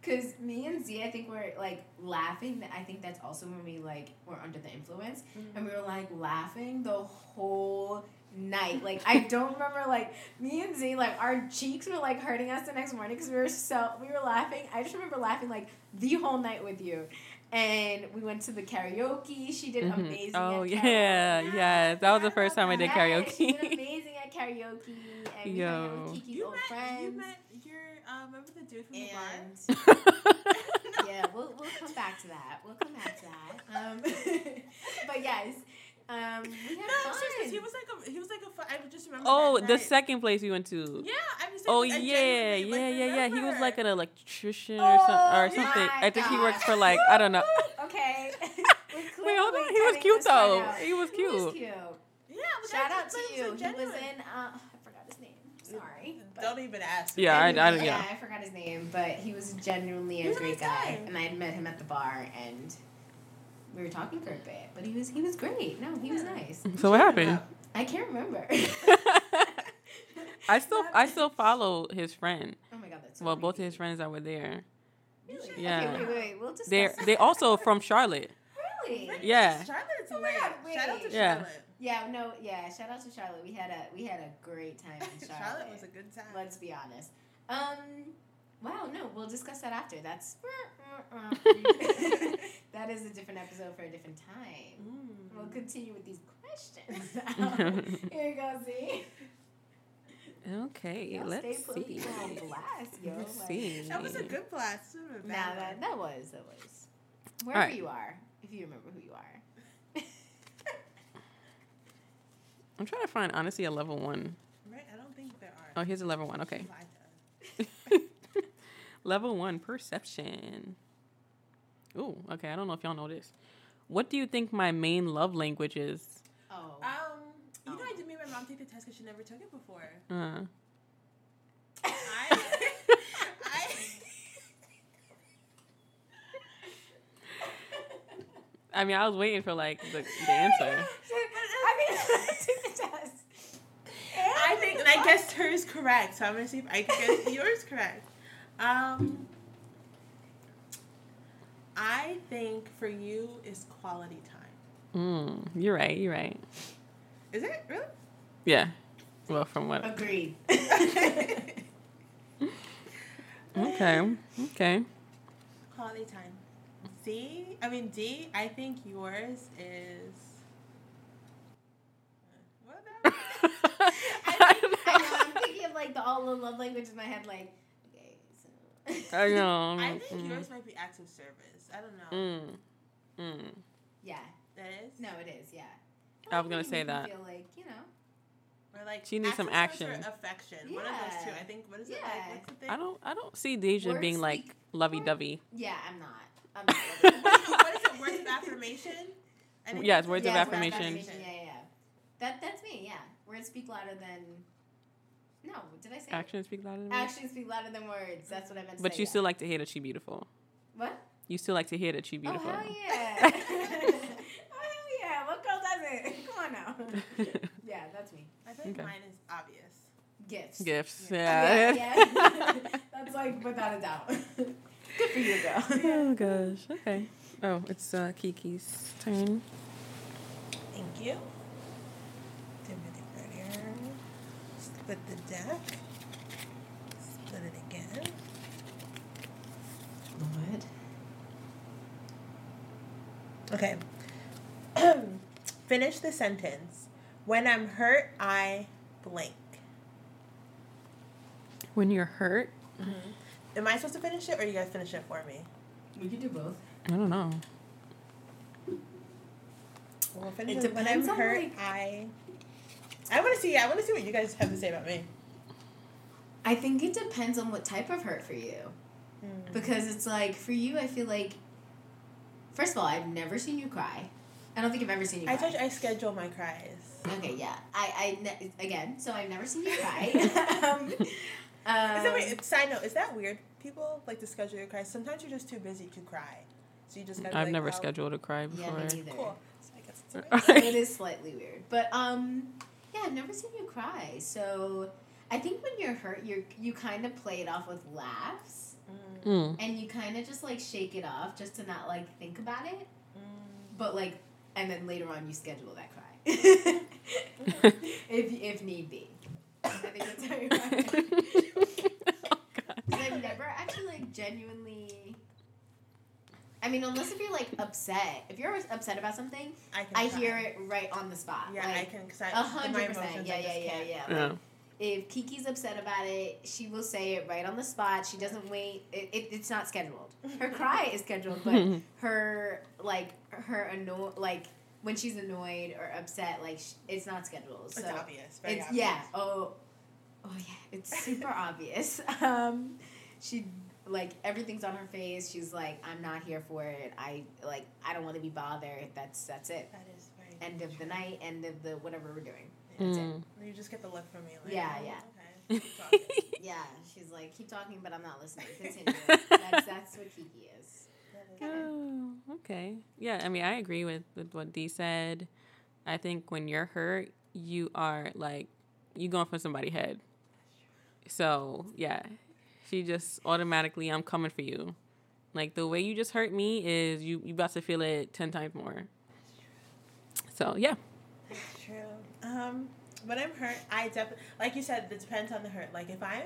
because me and Z, I think we're like laughing. I think that's also when we like were under the influence, Mhm. and we were like laughing the whole night. Like I don't remember like me and Z like our cheeks were like hurting us the next morning because we were so we were laughing. I just remember laughing like the whole night with you. And we went to the karaoke. She did Mhm. amazing. Oh at yeah, karaoke. yes. That was the first time I did Yes, She did karaoke. amazing at karaoke. And we Yo. with Kiki's You old met, friends. you met your, uh, remember the dude from the bar? yeah, we'll, we'll come back to that. We'll come back to that. Um, but yes, um, we had No, seriously, he was like a he was like a fun. I just remember. oh, that the night. second place we went to. Yeah, I'm just. Oh saying, yeah, yeah, like, yeah, yeah. He was like an electrician or some Oh or something. I think he works gosh. for like I don't know. okay. Wait, hold on. He was cute though. out. He was He was cute. cute. Yeah, but Shout out to you. so He was in. Uh, I forgot his name. Sorry. but- Don't even ask. Yeah, I- I don't- yeah, yeah. I forgot his name, but he was genuinely He a was a great nice guy, guy. and I had met him at the bar, and we were talking for a bit. But he was he was great. No, he was nice. So what happened? I can't remember. I still I still follow his friend. Oh my god, that's so Well, both of his friends that were there. Really? Yeah. Okay, wait, wait, wait. We'll discuss. They that. they also from Charlotte. really. Yeah. Charlotte's Oh my lit. God, Shout out to wait. Yeah. Charlotte. Yeah, no, yeah. Shout out to Charlotte. We had a we had a great time in Charlotte. Charlotte was a good time. Let's be honest. Um, wow, no, we'll discuss that after. That's that is a different episode for a different time. Mm. We'll continue with these questions. Here you go, Z. Okay, Y'all let's stay see. people on blast, yo. Let's Like, see. That was a good blast. It was a Nah, that, that was that was. Wherever right. you are, if you remember who you are. I'm trying to find honestly a level one. Right? I don't think there are. Oh, here's a level one. Okay. Lied to us. level one perception. Ooh, okay. I don't know if y'all know this. What do you think my main love language is? Oh. Um, you know, Oh. I did make my mom take the test because she never took it before. Uh, I, I, I mean, I was waiting for like the, the answer. I mean, take the test. I think, and I guessed hers correct. So I'm gonna see if I can guess yours correct. Um, I think for you is quality time. Mm, you're right. You're right. Is it really? Yeah. Well, from what? Agreed. Okay. Okay. quality time. D. I mean D. I think yours is. I, think, I know. I'm thinking of like the all the love language in my head. Like, okay, so. I know. I think Mm. yours might be acts of service. I don't know. Mm. Mm. Yeah. That is. No, it is. Yeah. I was gonna say you make me that. Feel like you know. Or like She needs some of or action. affection. One of those two. I think. What is it? Like, what's the thing? I don't. I don't see Deja Words being speak- like lovey dovey. Yeah, I'm not. I'm not. what, is it, what is it? Words of affirmation. I think Yes, words it. of Yeah, affirmation. Yeah, yeah, yeah. That that's me. Yeah, words speak louder than. No, did I say? Actions speak louder than words. Actions speak louder than words. That's what I meant to But say. you yeah. still like to hear that she beautiful. what? You still like to hear that she beautiful. Oh hell yeah! oh hell yeah! What girl doesn't? Come on now. yeah, that's me. I think Okay. mine is obvious. Gifts. Gifts. Yeah, Yeah. yeah. that's like without a doubt. Good for you, girl. oh gosh. Okay. Oh, it's uh, Kiki's turn. Thank you. Split the deck. Split it again. Lord. Okay. Finish the sentence. When I'm hurt, I blank. When you're hurt, mm-hmm. Am I supposed to finish it or you guys finish it for me? We could do both. I don't know. We'll finish It it. When I'm depends on, hurt, like- I. I want to see. I want to see what you guys have to say about me. I think it depends on what type of hurt for you. Because it's like, for you, I feel like, first of all, I've never seen you cry. I don't think I've ever seen you I cry. I schedule my cries. Okay, yeah. I, I ne- again, so I've never seen you cry. um, Is that um, wait, side note, is that weird? People like to schedule your cries. Sometimes you're just too busy to cry. So you just gotta I've like, never well, scheduled a cry before. yeah, before. me neither. Cool. So I guess it's. So it is slightly weird, but um, yeah, I've never seen you cry. So I think when you're hurt, you you kind of play it off with laughs, Mm, Mm. and you kind of just like shake it off just to not like think about it. mm. But like, and then later on, you schedule that cry, if if need be. I think that's how you cry. oh, God. 'Cause I've never actually like genuinely. I mean, unless if you're like upset. If you're upset about something, I can. I hear it right on the spot. Yeah, like, I can. Cause I, A hundred percent. Yeah, yeah, yeah, yeah. Yeah. Like, if Kiki's upset about it, she will say it right on the spot. She doesn't wait. It, it, it's not scheduled. Her cry is scheduled, but her like her anno like when she's annoyed or upset, like sh- it's not scheduled. So It's obvious. Very it's obvious. yeah. Oh, oh yeah. It's super obvious. Um, she like everything's on her face. She's like, I'm not here for it. I like I don't want to be bothered. That's that's it. That is very. End of the night. End of the whatever we're doing. That's it. Mm. You just get the look from me. Like, Yeah, oh, yeah. Okay. keep. Yeah, she's like, keep talking, but I'm not listening. Continue. that's that's what Kiki is. Oh, okay. Yeah, I mean, I agree with, with what Dee said. I think when you're hurt, you are like, you going for somebody's head. So, yeah, she just automatically, I'm coming for you. Like, the way you just hurt me is you, you about to feel it 10 times more. So, yeah. That's true. Um, when I'm hurt, I definitely, like you said, it depends on the hurt. Like if I'm,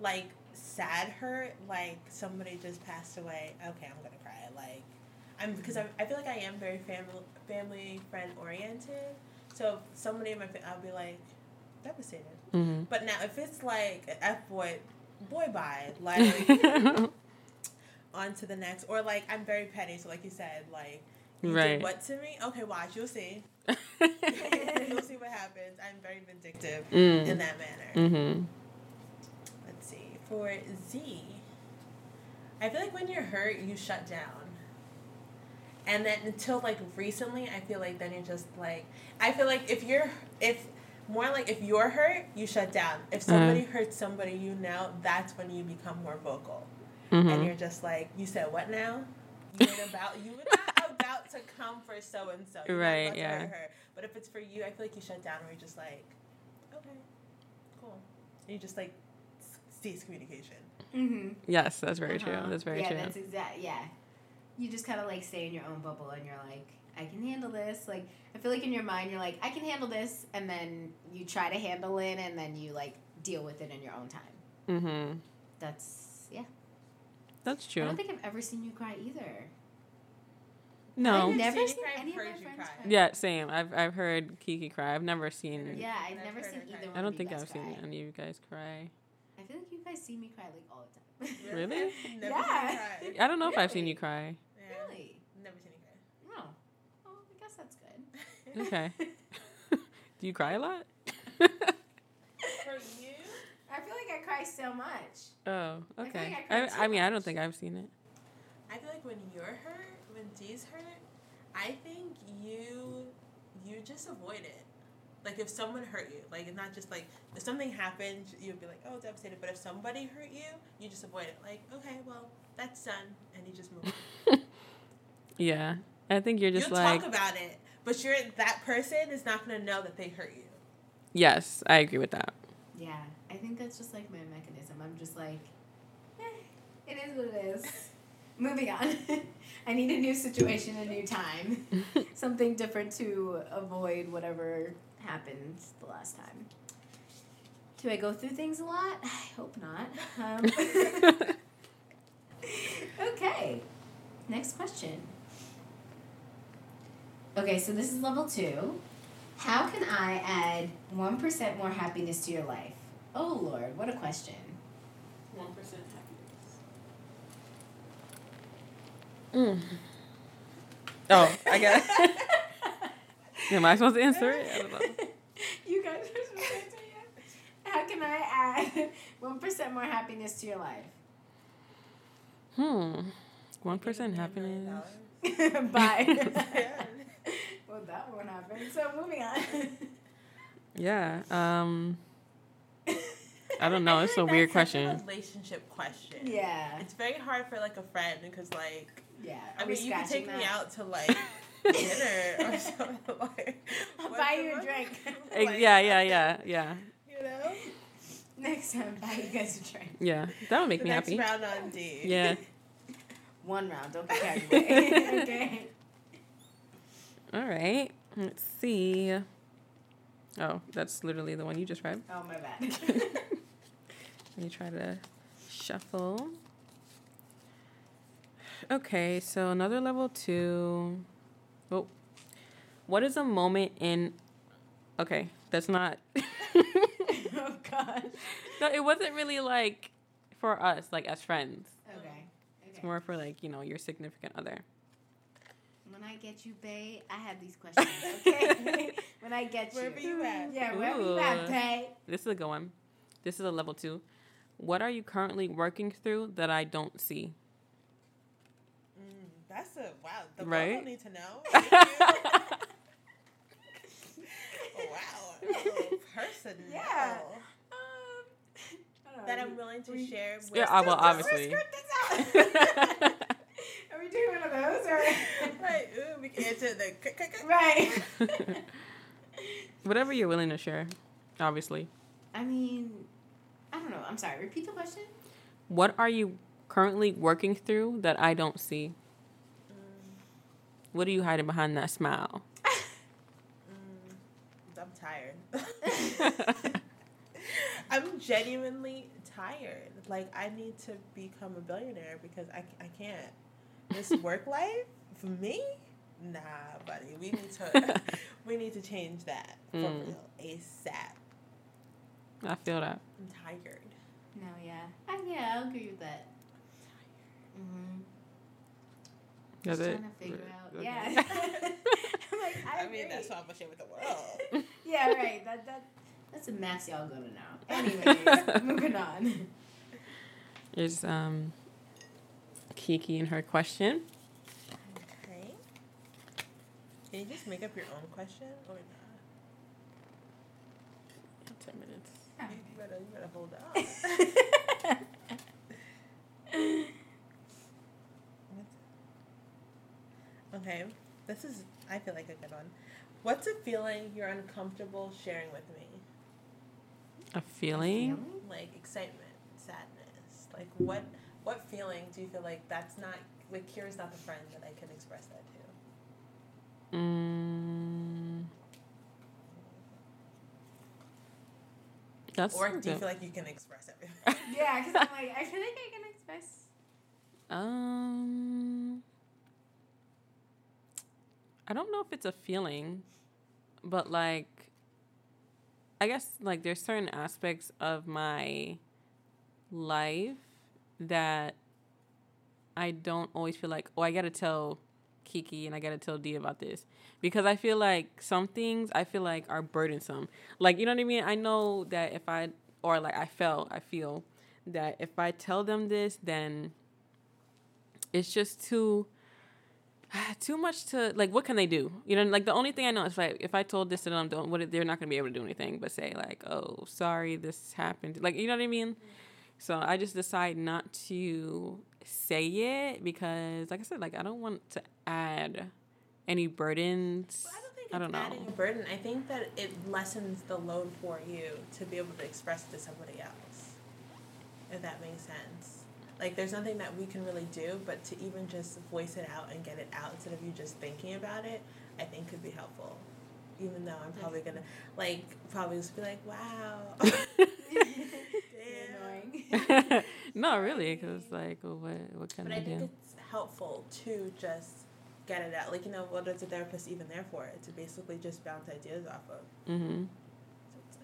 like sad hurt, like somebody just passed away. Okay, I'm gonna cry. Like, I'm because I, I feel like I am very family family friend oriented. So if somebody in my I'll be like devastated. Mm-hmm. But now if it's like F boy, boy bye, like on to the next, or like I'm very petty. So like you said, like. You Right. did what to me? Okay, watch. You'll see. You'll see what happens. I'm very vindictive in mm. that manner. Mm-hmm. Let's see. For Z, I feel like when you're hurt, you shut down. And then until like recently, I feel like then you're just like I feel like if you're if more like if you're hurt, you shut down. If somebody hurts somebody you know, that's when you become more vocal. And Mm-hmm. you're just like, you said what now? You were about you were not about to come for so and so. Right, yeah. hurt her. But if it's for you, I feel like you shut down where you're just like, okay, cool. And you just like cease communication. Mm-hmm. Yes, that's very Uh-huh. true. That's very yeah, true. Yeah, that's exact. Yeah, you just kind of like stay in your own bubble, and you're like, I can handle this. Like, I feel like in your mind, you're like, I can handle this, and then you try to handle it, and then you like deal with it in your own time. mm-hmm. That's yeah. That's true. I don't think I've ever seen you cry either. No. I've never seen seen any of heard my you friends cry. cry. Yeah, same. I've I've heard Kiki cry. I've never seen. Yeah, I've I've never seen either one. I don't think I've seen any of you guys cry. I feel like you guys see me cry like all the time. Really? Never Yeah. seen cry. I don't know if I've seen you cry. Yeah. Really? Never seen you No. Oh, I guess that's good. Okay. Do you cry a lot? For you? I feel like I cry so much. oh, I feel okay. like I cry I, too I mean, I don't think I've seen it. I feel like when you're hurt, when D's hurt, I think you you just avoid it. Like if someone hurt you, like it's not just like if something happened, you'd be like, oh, devastated. But if somebody hurt you, you just avoid it. Like, okay, well, that's done, and you just move. on. Yeah, I think you're just You'll like talk about it, but you're that person is not gonna know that they hurt you. yes, I agree with that. Yeah, I think that's just like my mechanism. I'm just like, eh, it is what it is. Moving on. I need a new situation, a new time, something different to avoid whatever happened the last time. Do I go through things a lot? I hope not. Um, okay. Next question. Okay, so this is level two. How can I add 1% more happiness to your life? Oh, Lord, what a question. One percent happiness. Mm. Oh, I got. Am I supposed to answer it? I don't know. you guys are supposed to answer yet? How can I add 1% more happiness to your life? Hmm. One percent happiness. Bye. Yeah. well, that won't happen. So, moving on. Yeah. Um. I don't know. It's a weird That's such question. relationship question. yeah. It's very hard for like a friend because like Yeah. I Are we mean you can scratching take me out to like dinner or something like. I'll buy you a most- drink. Like, yeah, yeah, yeah, yeah, You know. Next time, buy you guys a drink. yeah. That would make the me next happy. round on D. Yeah. One round, don't be carried away. okay. All right. Let's see. Oh, that's literally the one you just read. Oh, my bad. Let me try to shuffle. Okay, so another level two. Oh, what is a moment in? Okay, that's not. oh, gosh. no, it wasn't really like for us, like as friends. Okay. It's more for like you know your significant other. When I get you, babe, I have these questions, okay? when I get you. Wherever you at. Yeah, wherever you at, Ooh. babe. This is a good one. This is a level two. What are you currently working through that I don't see? Mm, that's a wow. The Right? world will need to know. Thank you. oh, wow. A person. Yeah. Um, That I'm willing to share with. Yeah, I will obviously. Skirt this out. Are we doing one of those or? Right. Ooh, we can answer the. k- k- k- Right. Whatever you're willing to share, obviously. I mean, I don't know. I'm sorry. Repeat the question. What are you currently working through that I don't see? Mm, What are you hiding behind that smile? mm, I'm tired. I'm genuinely tired. Like I need to become a billionaire because I, I can't. This work life for me, nah, buddy. We need to we need to change that for Mm. real ASAP. I feel that. I'm tired. No, yeah. I, yeah, I'll agree with that. Mm-hmm. That's Just it. trying to figure out. Okay. Yeah. I'm like, I, I, mean, that's what I'm gonna share with the world. Yeah, right. That that that's a mess y'all gonna know. Anyways, moving on. It's um Kiki and her question. Okay. Can you just make up your own question or not? Ten minutes. You better, you better hold on. okay, this is, I feel like a good one. What's a feeling you're uncomfortable sharing with me? A feeling? Like excitement, sadness. Like what what feeling do you feel like that's not like Kira's not the friend that I can express that to? Mm. That's Or do you feel like you can express everything? Yeah, because I'm like, I feel like I can express. Um, I don't know if it's a feeling, but like, I guess like there's certain aspects of my life that I don't always feel like, oh, I gotta tell Kiki and I gotta tell D about this because I feel like some things I feel like are burdensome. Like you know what I mean? I know that if I or like I felt I feel that if I tell them this, then it's just too too much to like what can they do you know like the only thing i know is like if i told this to them don't what they're not to be able to do anything but say like oh sorry this happened like you know what i mean so i just decide not to say it because like i said like i don't want to add any burdens Well, I don't think I don't know. adding a burden. I think that it lessens the load for you to be able to express it to somebody else. If that makes sense. Like there's nothing that we can really do, but to even just voice it out and get it out instead of you just thinking about it, I think could be helpful. even though I'm probably gonna like probably just be like, wow. Damn. no, really, because like, well, what what can But I, I think do? it's helpful to just get it out. Like you know, what is a therapist even there for? To basically just bounce ideas off of. Mm-hmm. So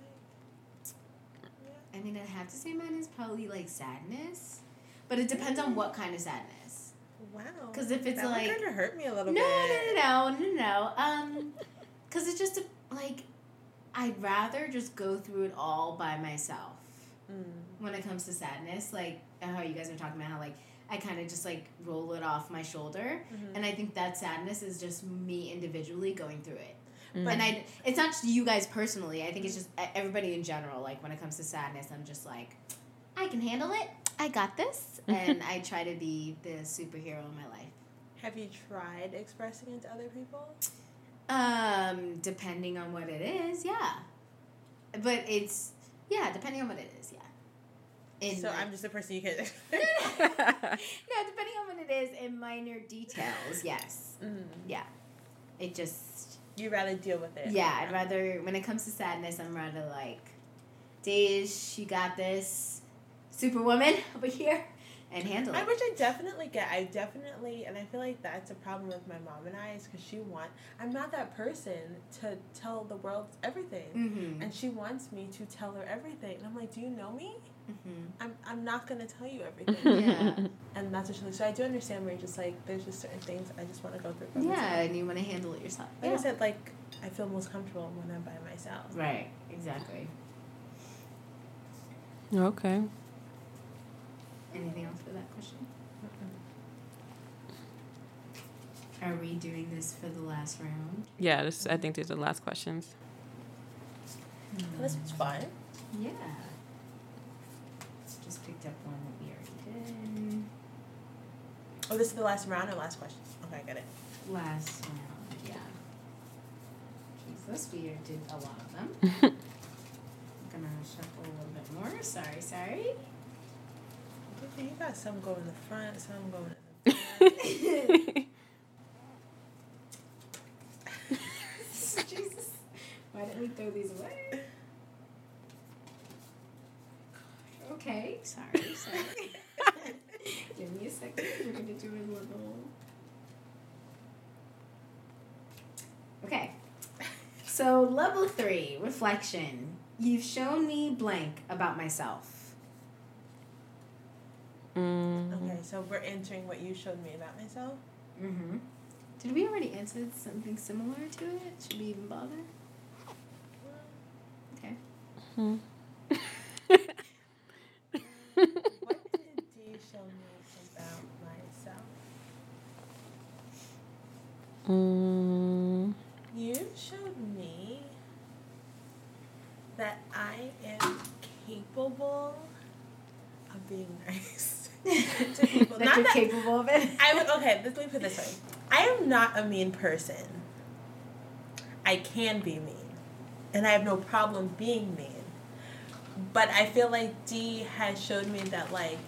it's like, yeah. I mean, I have to say mine is probably like sadness, but it depends on what kind of sadness. Wow. Because if it's that like- kind of hurt me a little No, bit. no, no, no, no, no. Um, because it's just like I'd rather just go through it all by myself Mm. When it comes to sadness. Like how you guys are talking about how like I kind of just like roll it off my shoulder, Mhm. and I think that sadness is just me individually going through it. Mm. and I, it's not just you guys personally. I think it's just everybody in general. Like when it comes to sadness, I'm just like, I can handle it. I got this, and I try to be the superhero in my life. Have you tried expressing it to other people? Um, depending on what it is, yeah. But it's yeah, depending on what it is, yeah. In so like- I'm just a person you can. no, depending on what it is, in minor details, yes. mm. Yeah, it just You'd rather deal with it. Yeah, I'd rather when it comes to sadness, I'm rather like, Dej, you got this, Superwoman over here, and handle I it. which I definitely get. I definitely, and I feel like that's a problem with my mom and I is because she want. I'm not that person to tell the world everything, Mm-hmm. and she wants me to tell her everything. And I'm like, do you know me? Mm-hmm. I'm I'm not gonna tell you everything. Yeah. and that's what she. So I do understand where you're just like, there's just certain things I just want to go through. By Yeah, myself. and you want to handle it yourself. Like yeah. I said, like I feel most comfortable when I'm by myself. Right. Exactly. okay. Anything else for that question? Are we doing this for the last round? Yeah, this I think these are the last questions. This was fun. Yeah. Just picked up one that we already did. Oh, this is the last round or last question? Okay, I get it. Last round, yeah. Jesus, we did a lot of them. I'm gonna shuffle a little bit more. Sorry, sorry. Okay, You got some going in the front, some going in the back. Jesus. Why didn't we throw these away? Okay, sorry, sorry. Give me a second. We're gonna do a little. Okay. So, level three reflection. You've shown me blank about myself. Mm. Okay, so we're answering what you showed me about myself. Mm-hmm. Did we already answer something similar to it? Should we even bother? Okay. Hmm. What did you show me about myself? Mm. You showed me that I am capable of being nice to people. that Not you're that capable of it. I would okay. Let me put it this way: I am not a mean person. I can be mean, and I have no problem being mean. But I feel like D has showed me that like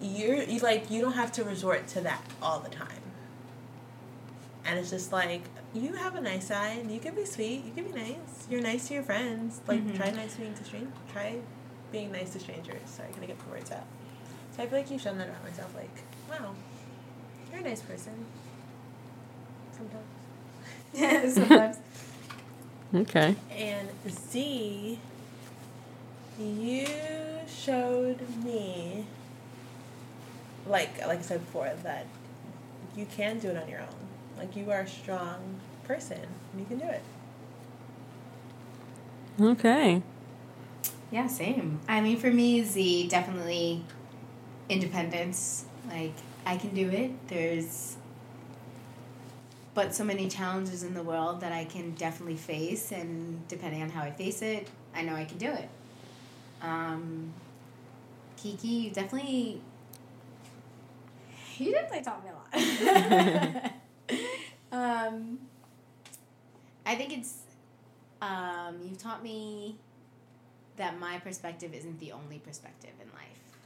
you're you like you don't have to resort to that all the time. And it's just like you have a nice side. You can be sweet. You can be nice. You're nice to your friends. Like Mhm. try nice being to strangers. Try being nice to strangers. Sorry, I gotta get the words out. So I feel like you've shown that about myself. Like, wow, you're a nice person. Sometimes. Yeah, sometimes. Okay. And Z, you showed me, like like I said before, that you can do it on your own. Like you are a strong person, and you can do it. Okay. Yeah, same. I mean, for me, Z definitely independence. Like, I can do it. There's but so many challenges in the world that I can definitely face, and depending on how I face it, I know I can do it. Um, Kiki, you definitely. You definitely taught me a lot. um, I think it's. Um, you've taught me that my perspective isn't the only perspective in life.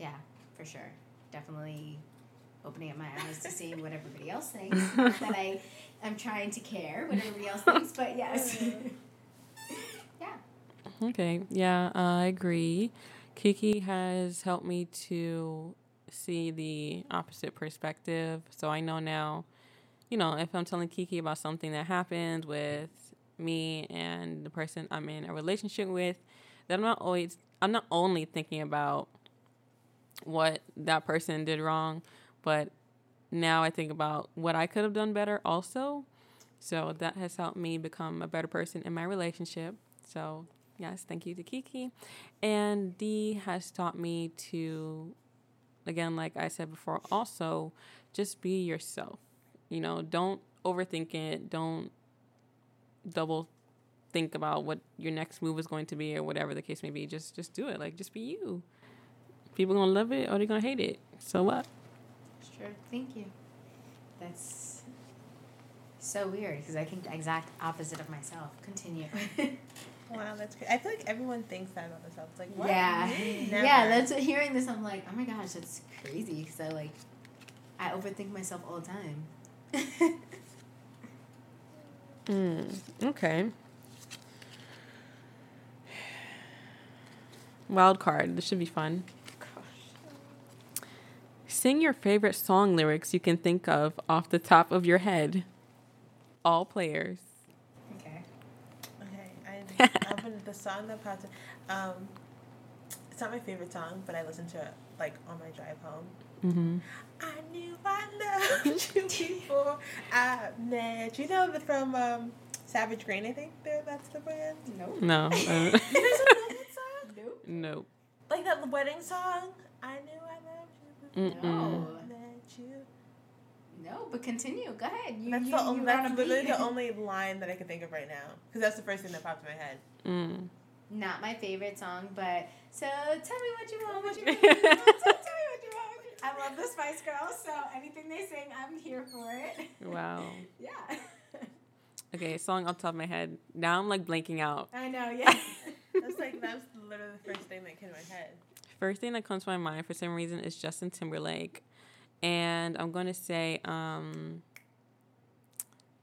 Yeah, for sure. Definitely opening up my eyes to see what everybody else thinks. Not that I am trying to care what everybody else thinks, but yes. yeah. Okay. Yeah, uh, I agree. Kiki has helped me to see the opposite perspective. So I know now, you know, if I'm telling Kiki about something that happened with me and the person I'm in a relationship with, that I'm not always I'm not only thinking about what that person did wrong, but now I think about what I could have done better also. So that has helped me become a better person in my relationship. So, yes, thank you to Kiki. And D has taught me to, again, like I said before, also just be yourself. You know, don't overthink it. Don't double think about what your next move is going to be or whatever the case may be. Just just do it. Like just be you. People gonna love it or they gonna hate it. So what? Sure. Thank you. That's so weird because I think the exact opposite of myself. Continue. Wow, that's great. I feel like everyone thinks that about themselves. Like, what? Yeah. Me? Yeah, that's what, hearing this. I'm like, oh my gosh, that's crazy because I like, I overthink myself all the time. Mm, okay. Wild card. This should be fun. Sing your favorite song lyrics you can think of off the top of your head. All players. Okay. Okay, I opened the song that popped. in- Um, it's not my favorite song, but I listen to it like on my drive home. Mm-hmm. I knew I loved you before I met you. You know the from um, Savage Garden, I think there that's the band. Nope. No. uh, You guys don't that song? Nope. nope. Like that wedding song. I knew I loved you Mm-mm. before I met you. No, but continue. Go ahead. You, That's you, the you only, were that's literally the only line that I can think of right now because that's the first thing that popped in my head. Mm. Not my favorite song, but so tell me what you want, what you want, what you want. So tell me what you want. I love the Spice Girls, so anything they sing, I'm here for it. Wow. Yeah. Okay, song off the top of my head. Now I'm like blanking out. I know. Yeah. That's like that's literally the first thing that came to my head. First thing that comes to my mind for some reason is Justin Timberlake. And I'm gonna say, um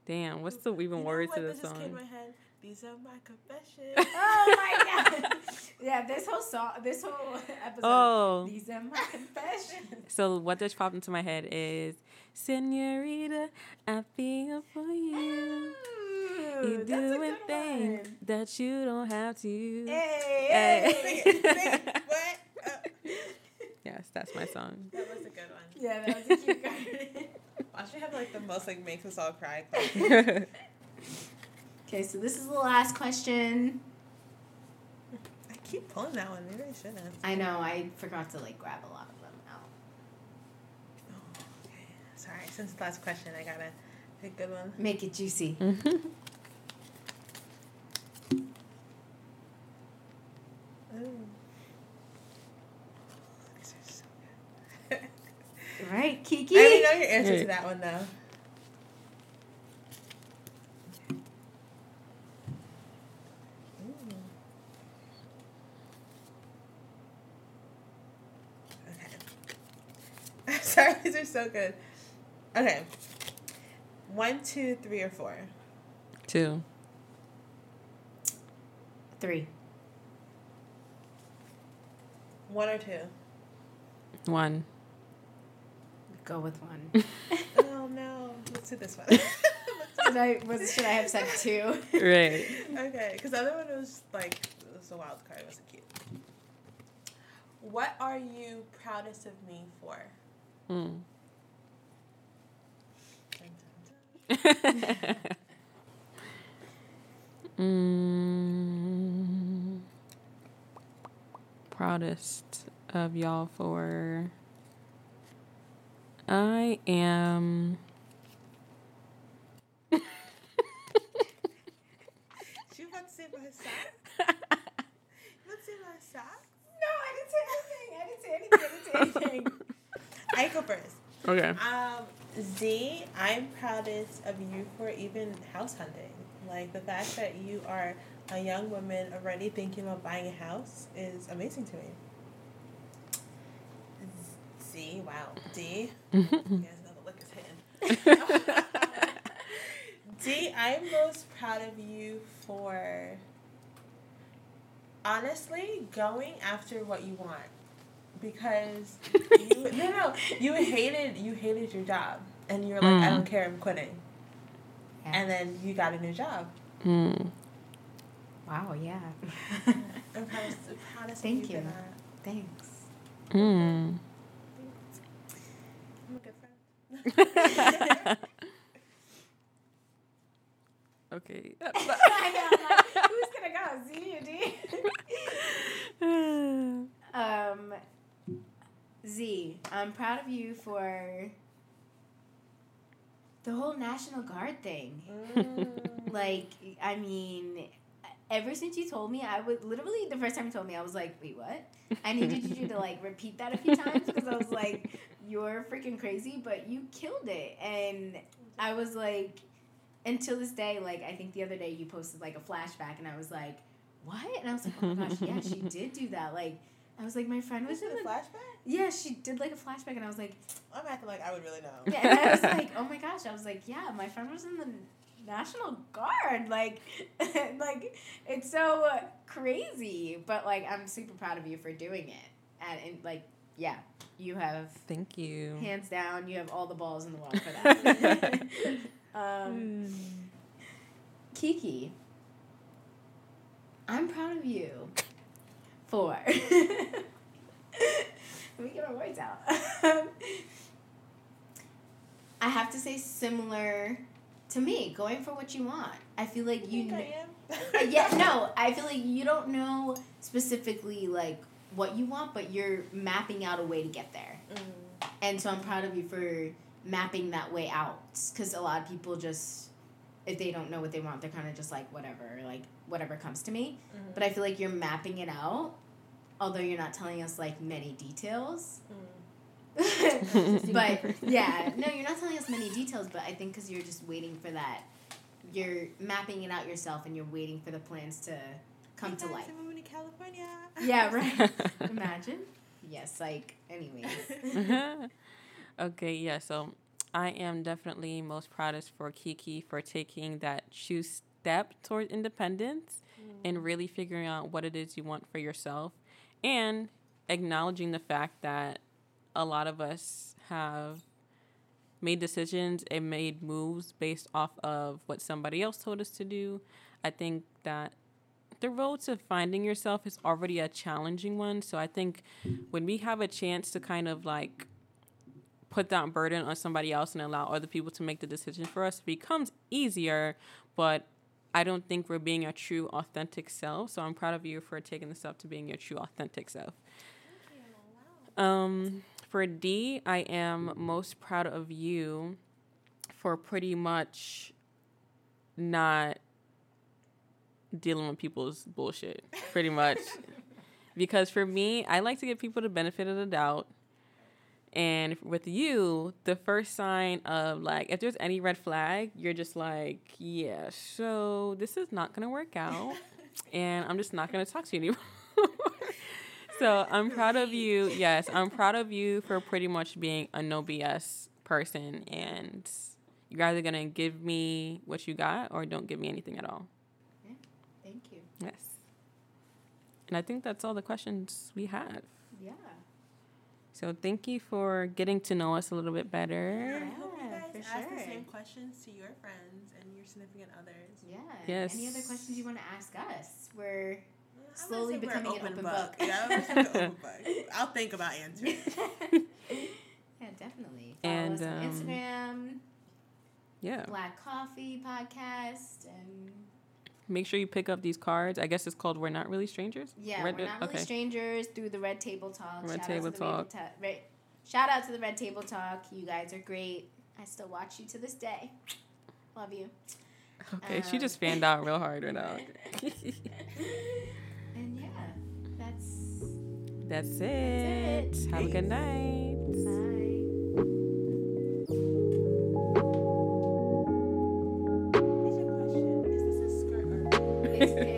Damn, what's the even You know words what to the that just came to song? my head? These are my confessions. oh my god. Yeah, this whole song, this whole episode. Oh. These are my confessions. So what just popped into my head is Senorita, I feel for you. Ooh, You that's a doing good things one. that you don't have to. Hey, Hey. Sing hey. it, sing it. What? Uh, Yes, that's my song. that was a good one. Yeah, that was a cute card. Why should have like the most like makes us all cry? okay, so this is the last question. I keep pulling that one. Maybe I shouldn't. I know I forgot to like grab a lot of them out. Oh, okay. Sorry. Since the last question, I gotta pick a good one. Make it juicy. Mhm. Ooh. These are so good. Right, Kiki. I Kiki? already know your answer Yeah. to that one though. Okay. Sorry, these are so good. Okay. One, two, three, or four. Two. Three. One or two. One. Go with one. oh no. Let's do this one. Should I, was, should I have said two? Right. Okay, because the other one was like it was a wild card. It wasn't cute. What are you proudest of me for? Mm. Dun, dun, dun. mm, proudest of y'all for. I am. She about to say my sock? You about to say my sock? No, I didn't say anything. I didn't say anything. I didn't say anything. I go first. Okay. Um, Z, I'm proudest of you for even house hunting. Like the fact that you are a young woman already thinking about buying a house is amazing to me. Z, D. Wow. D. you guys know the lick is hidden. D, I'm most proud of you for honestly going after what you want. Because you no no you hated you hated your job and you were like I Mm. don't care I'm quitting Yeah. and then you got a new job. Mm. wow, yeah. I'm proud of, proud of Thank you. you. for that. Thanks. Mm. I'm a good friend. Okay. I know, like, who's gonna go? Z or D? Um, Z, I'm proud of you for the whole National Guard thing. Mm. Like, I mean, ever since you told me, I would literally the first time you told me, I was like, wait, what? I needed you to like repeat that a few times because I was like, you're freaking crazy, but you killed it. And I was like, until this day, like, I think the other day you posted like a flashback, and I was like, what? And I was like, oh my gosh, yeah, she did do that. Like, I was like, my friend was Was in a the. flashback? Yeah, she did like a flashback, and I was like, I'm acting like I would really know. yeah, and I was like, oh my gosh, I was like, yeah, my friend was in the National Guard. Like, like it's so crazy, but like I'm super proud of you for doing it, and, and like, yeah, you have Thank you. hands down, you have all the balls in the world for that. um, Kiki, I'm proud of you for. Let me get my words out. I have to say, similar to me, going for what you want. I feel like you. kn- I? Uh, yeah, no, I feel like you don't know specifically like what you want, but you're mapping out a way to get there. Mm. And so I'm proud of you for mapping that way out. Because a lot of people just, if they don't know what they want, they're kind of just like, whatever, like, whatever comes to me. Mhm. But I feel like you're mapping it out, although you're not telling us like many details. Mm. but yeah, no, you're not telling us many details, but I think because you're just waiting for that. You're mapping it out yourself and you're waiting for the plans to come to Guys, life. I'm moving to California. Yeah, right. Imagine. Yes, like, anyways. okay, yeah, so I am definitely most proudest for Kiki for taking that true step toward independence and mm. really figuring out what it is you want for yourself and acknowledging the fact that a lot of us have made decisions and made moves based off of what somebody else told us to do. I think that the road to finding yourself is already a challenging one. So I think when we have a chance to kind of like put that burden on somebody else and allow other people to make the decision for us, it becomes easier. But I don't think we're being our true, authentic self. So I'm proud of you for taking this step to being your true, authentic self. Um, for D, I am most proud of you for pretty much not dealing with people's bullshit, pretty much. because for me, I like to give people the benefit of the doubt. And with you, the first sign of like, if there's any red flag, you're just like, yeah, so this is not gonna work out. and I'm just not gonna talk to you anymore. so I'm proud of you. Yes, I'm proud of you for pretty much being a no BS person. And you guys are gonna give me what you got or don't give me anything at all. Yeah, Thank you. Yes. And I think that's all the questions we have. Yeah. So thank you for getting to know us a little bit better. Yeah, I hope you guys for ask the same questions to your friends and your significant others. Yeah. Yes. Any other questions you want to ask us? We're I would Slowly say we're becoming an open book. Yeah, we're open book. I'll think about answering. yeah, definitely. Follow And, us on um, Instagram, Yeah. Black Coffee Podcast, and Make sure you pick up these cards. I guess it's called We're Not Really Strangers? yeah, Red- we're not really okay. strangers through the Red Table Talk. Red Shout Table out to the Red Talk. Ta- Red- Shout out to the Red Table Talk. You guys are great. I still watch you to this day. Love you. Okay, she Um, just fanned out real hard right now. And yeah, that's That's That's it. Have a good night. bye. Here's a question. Is this a skirt or It's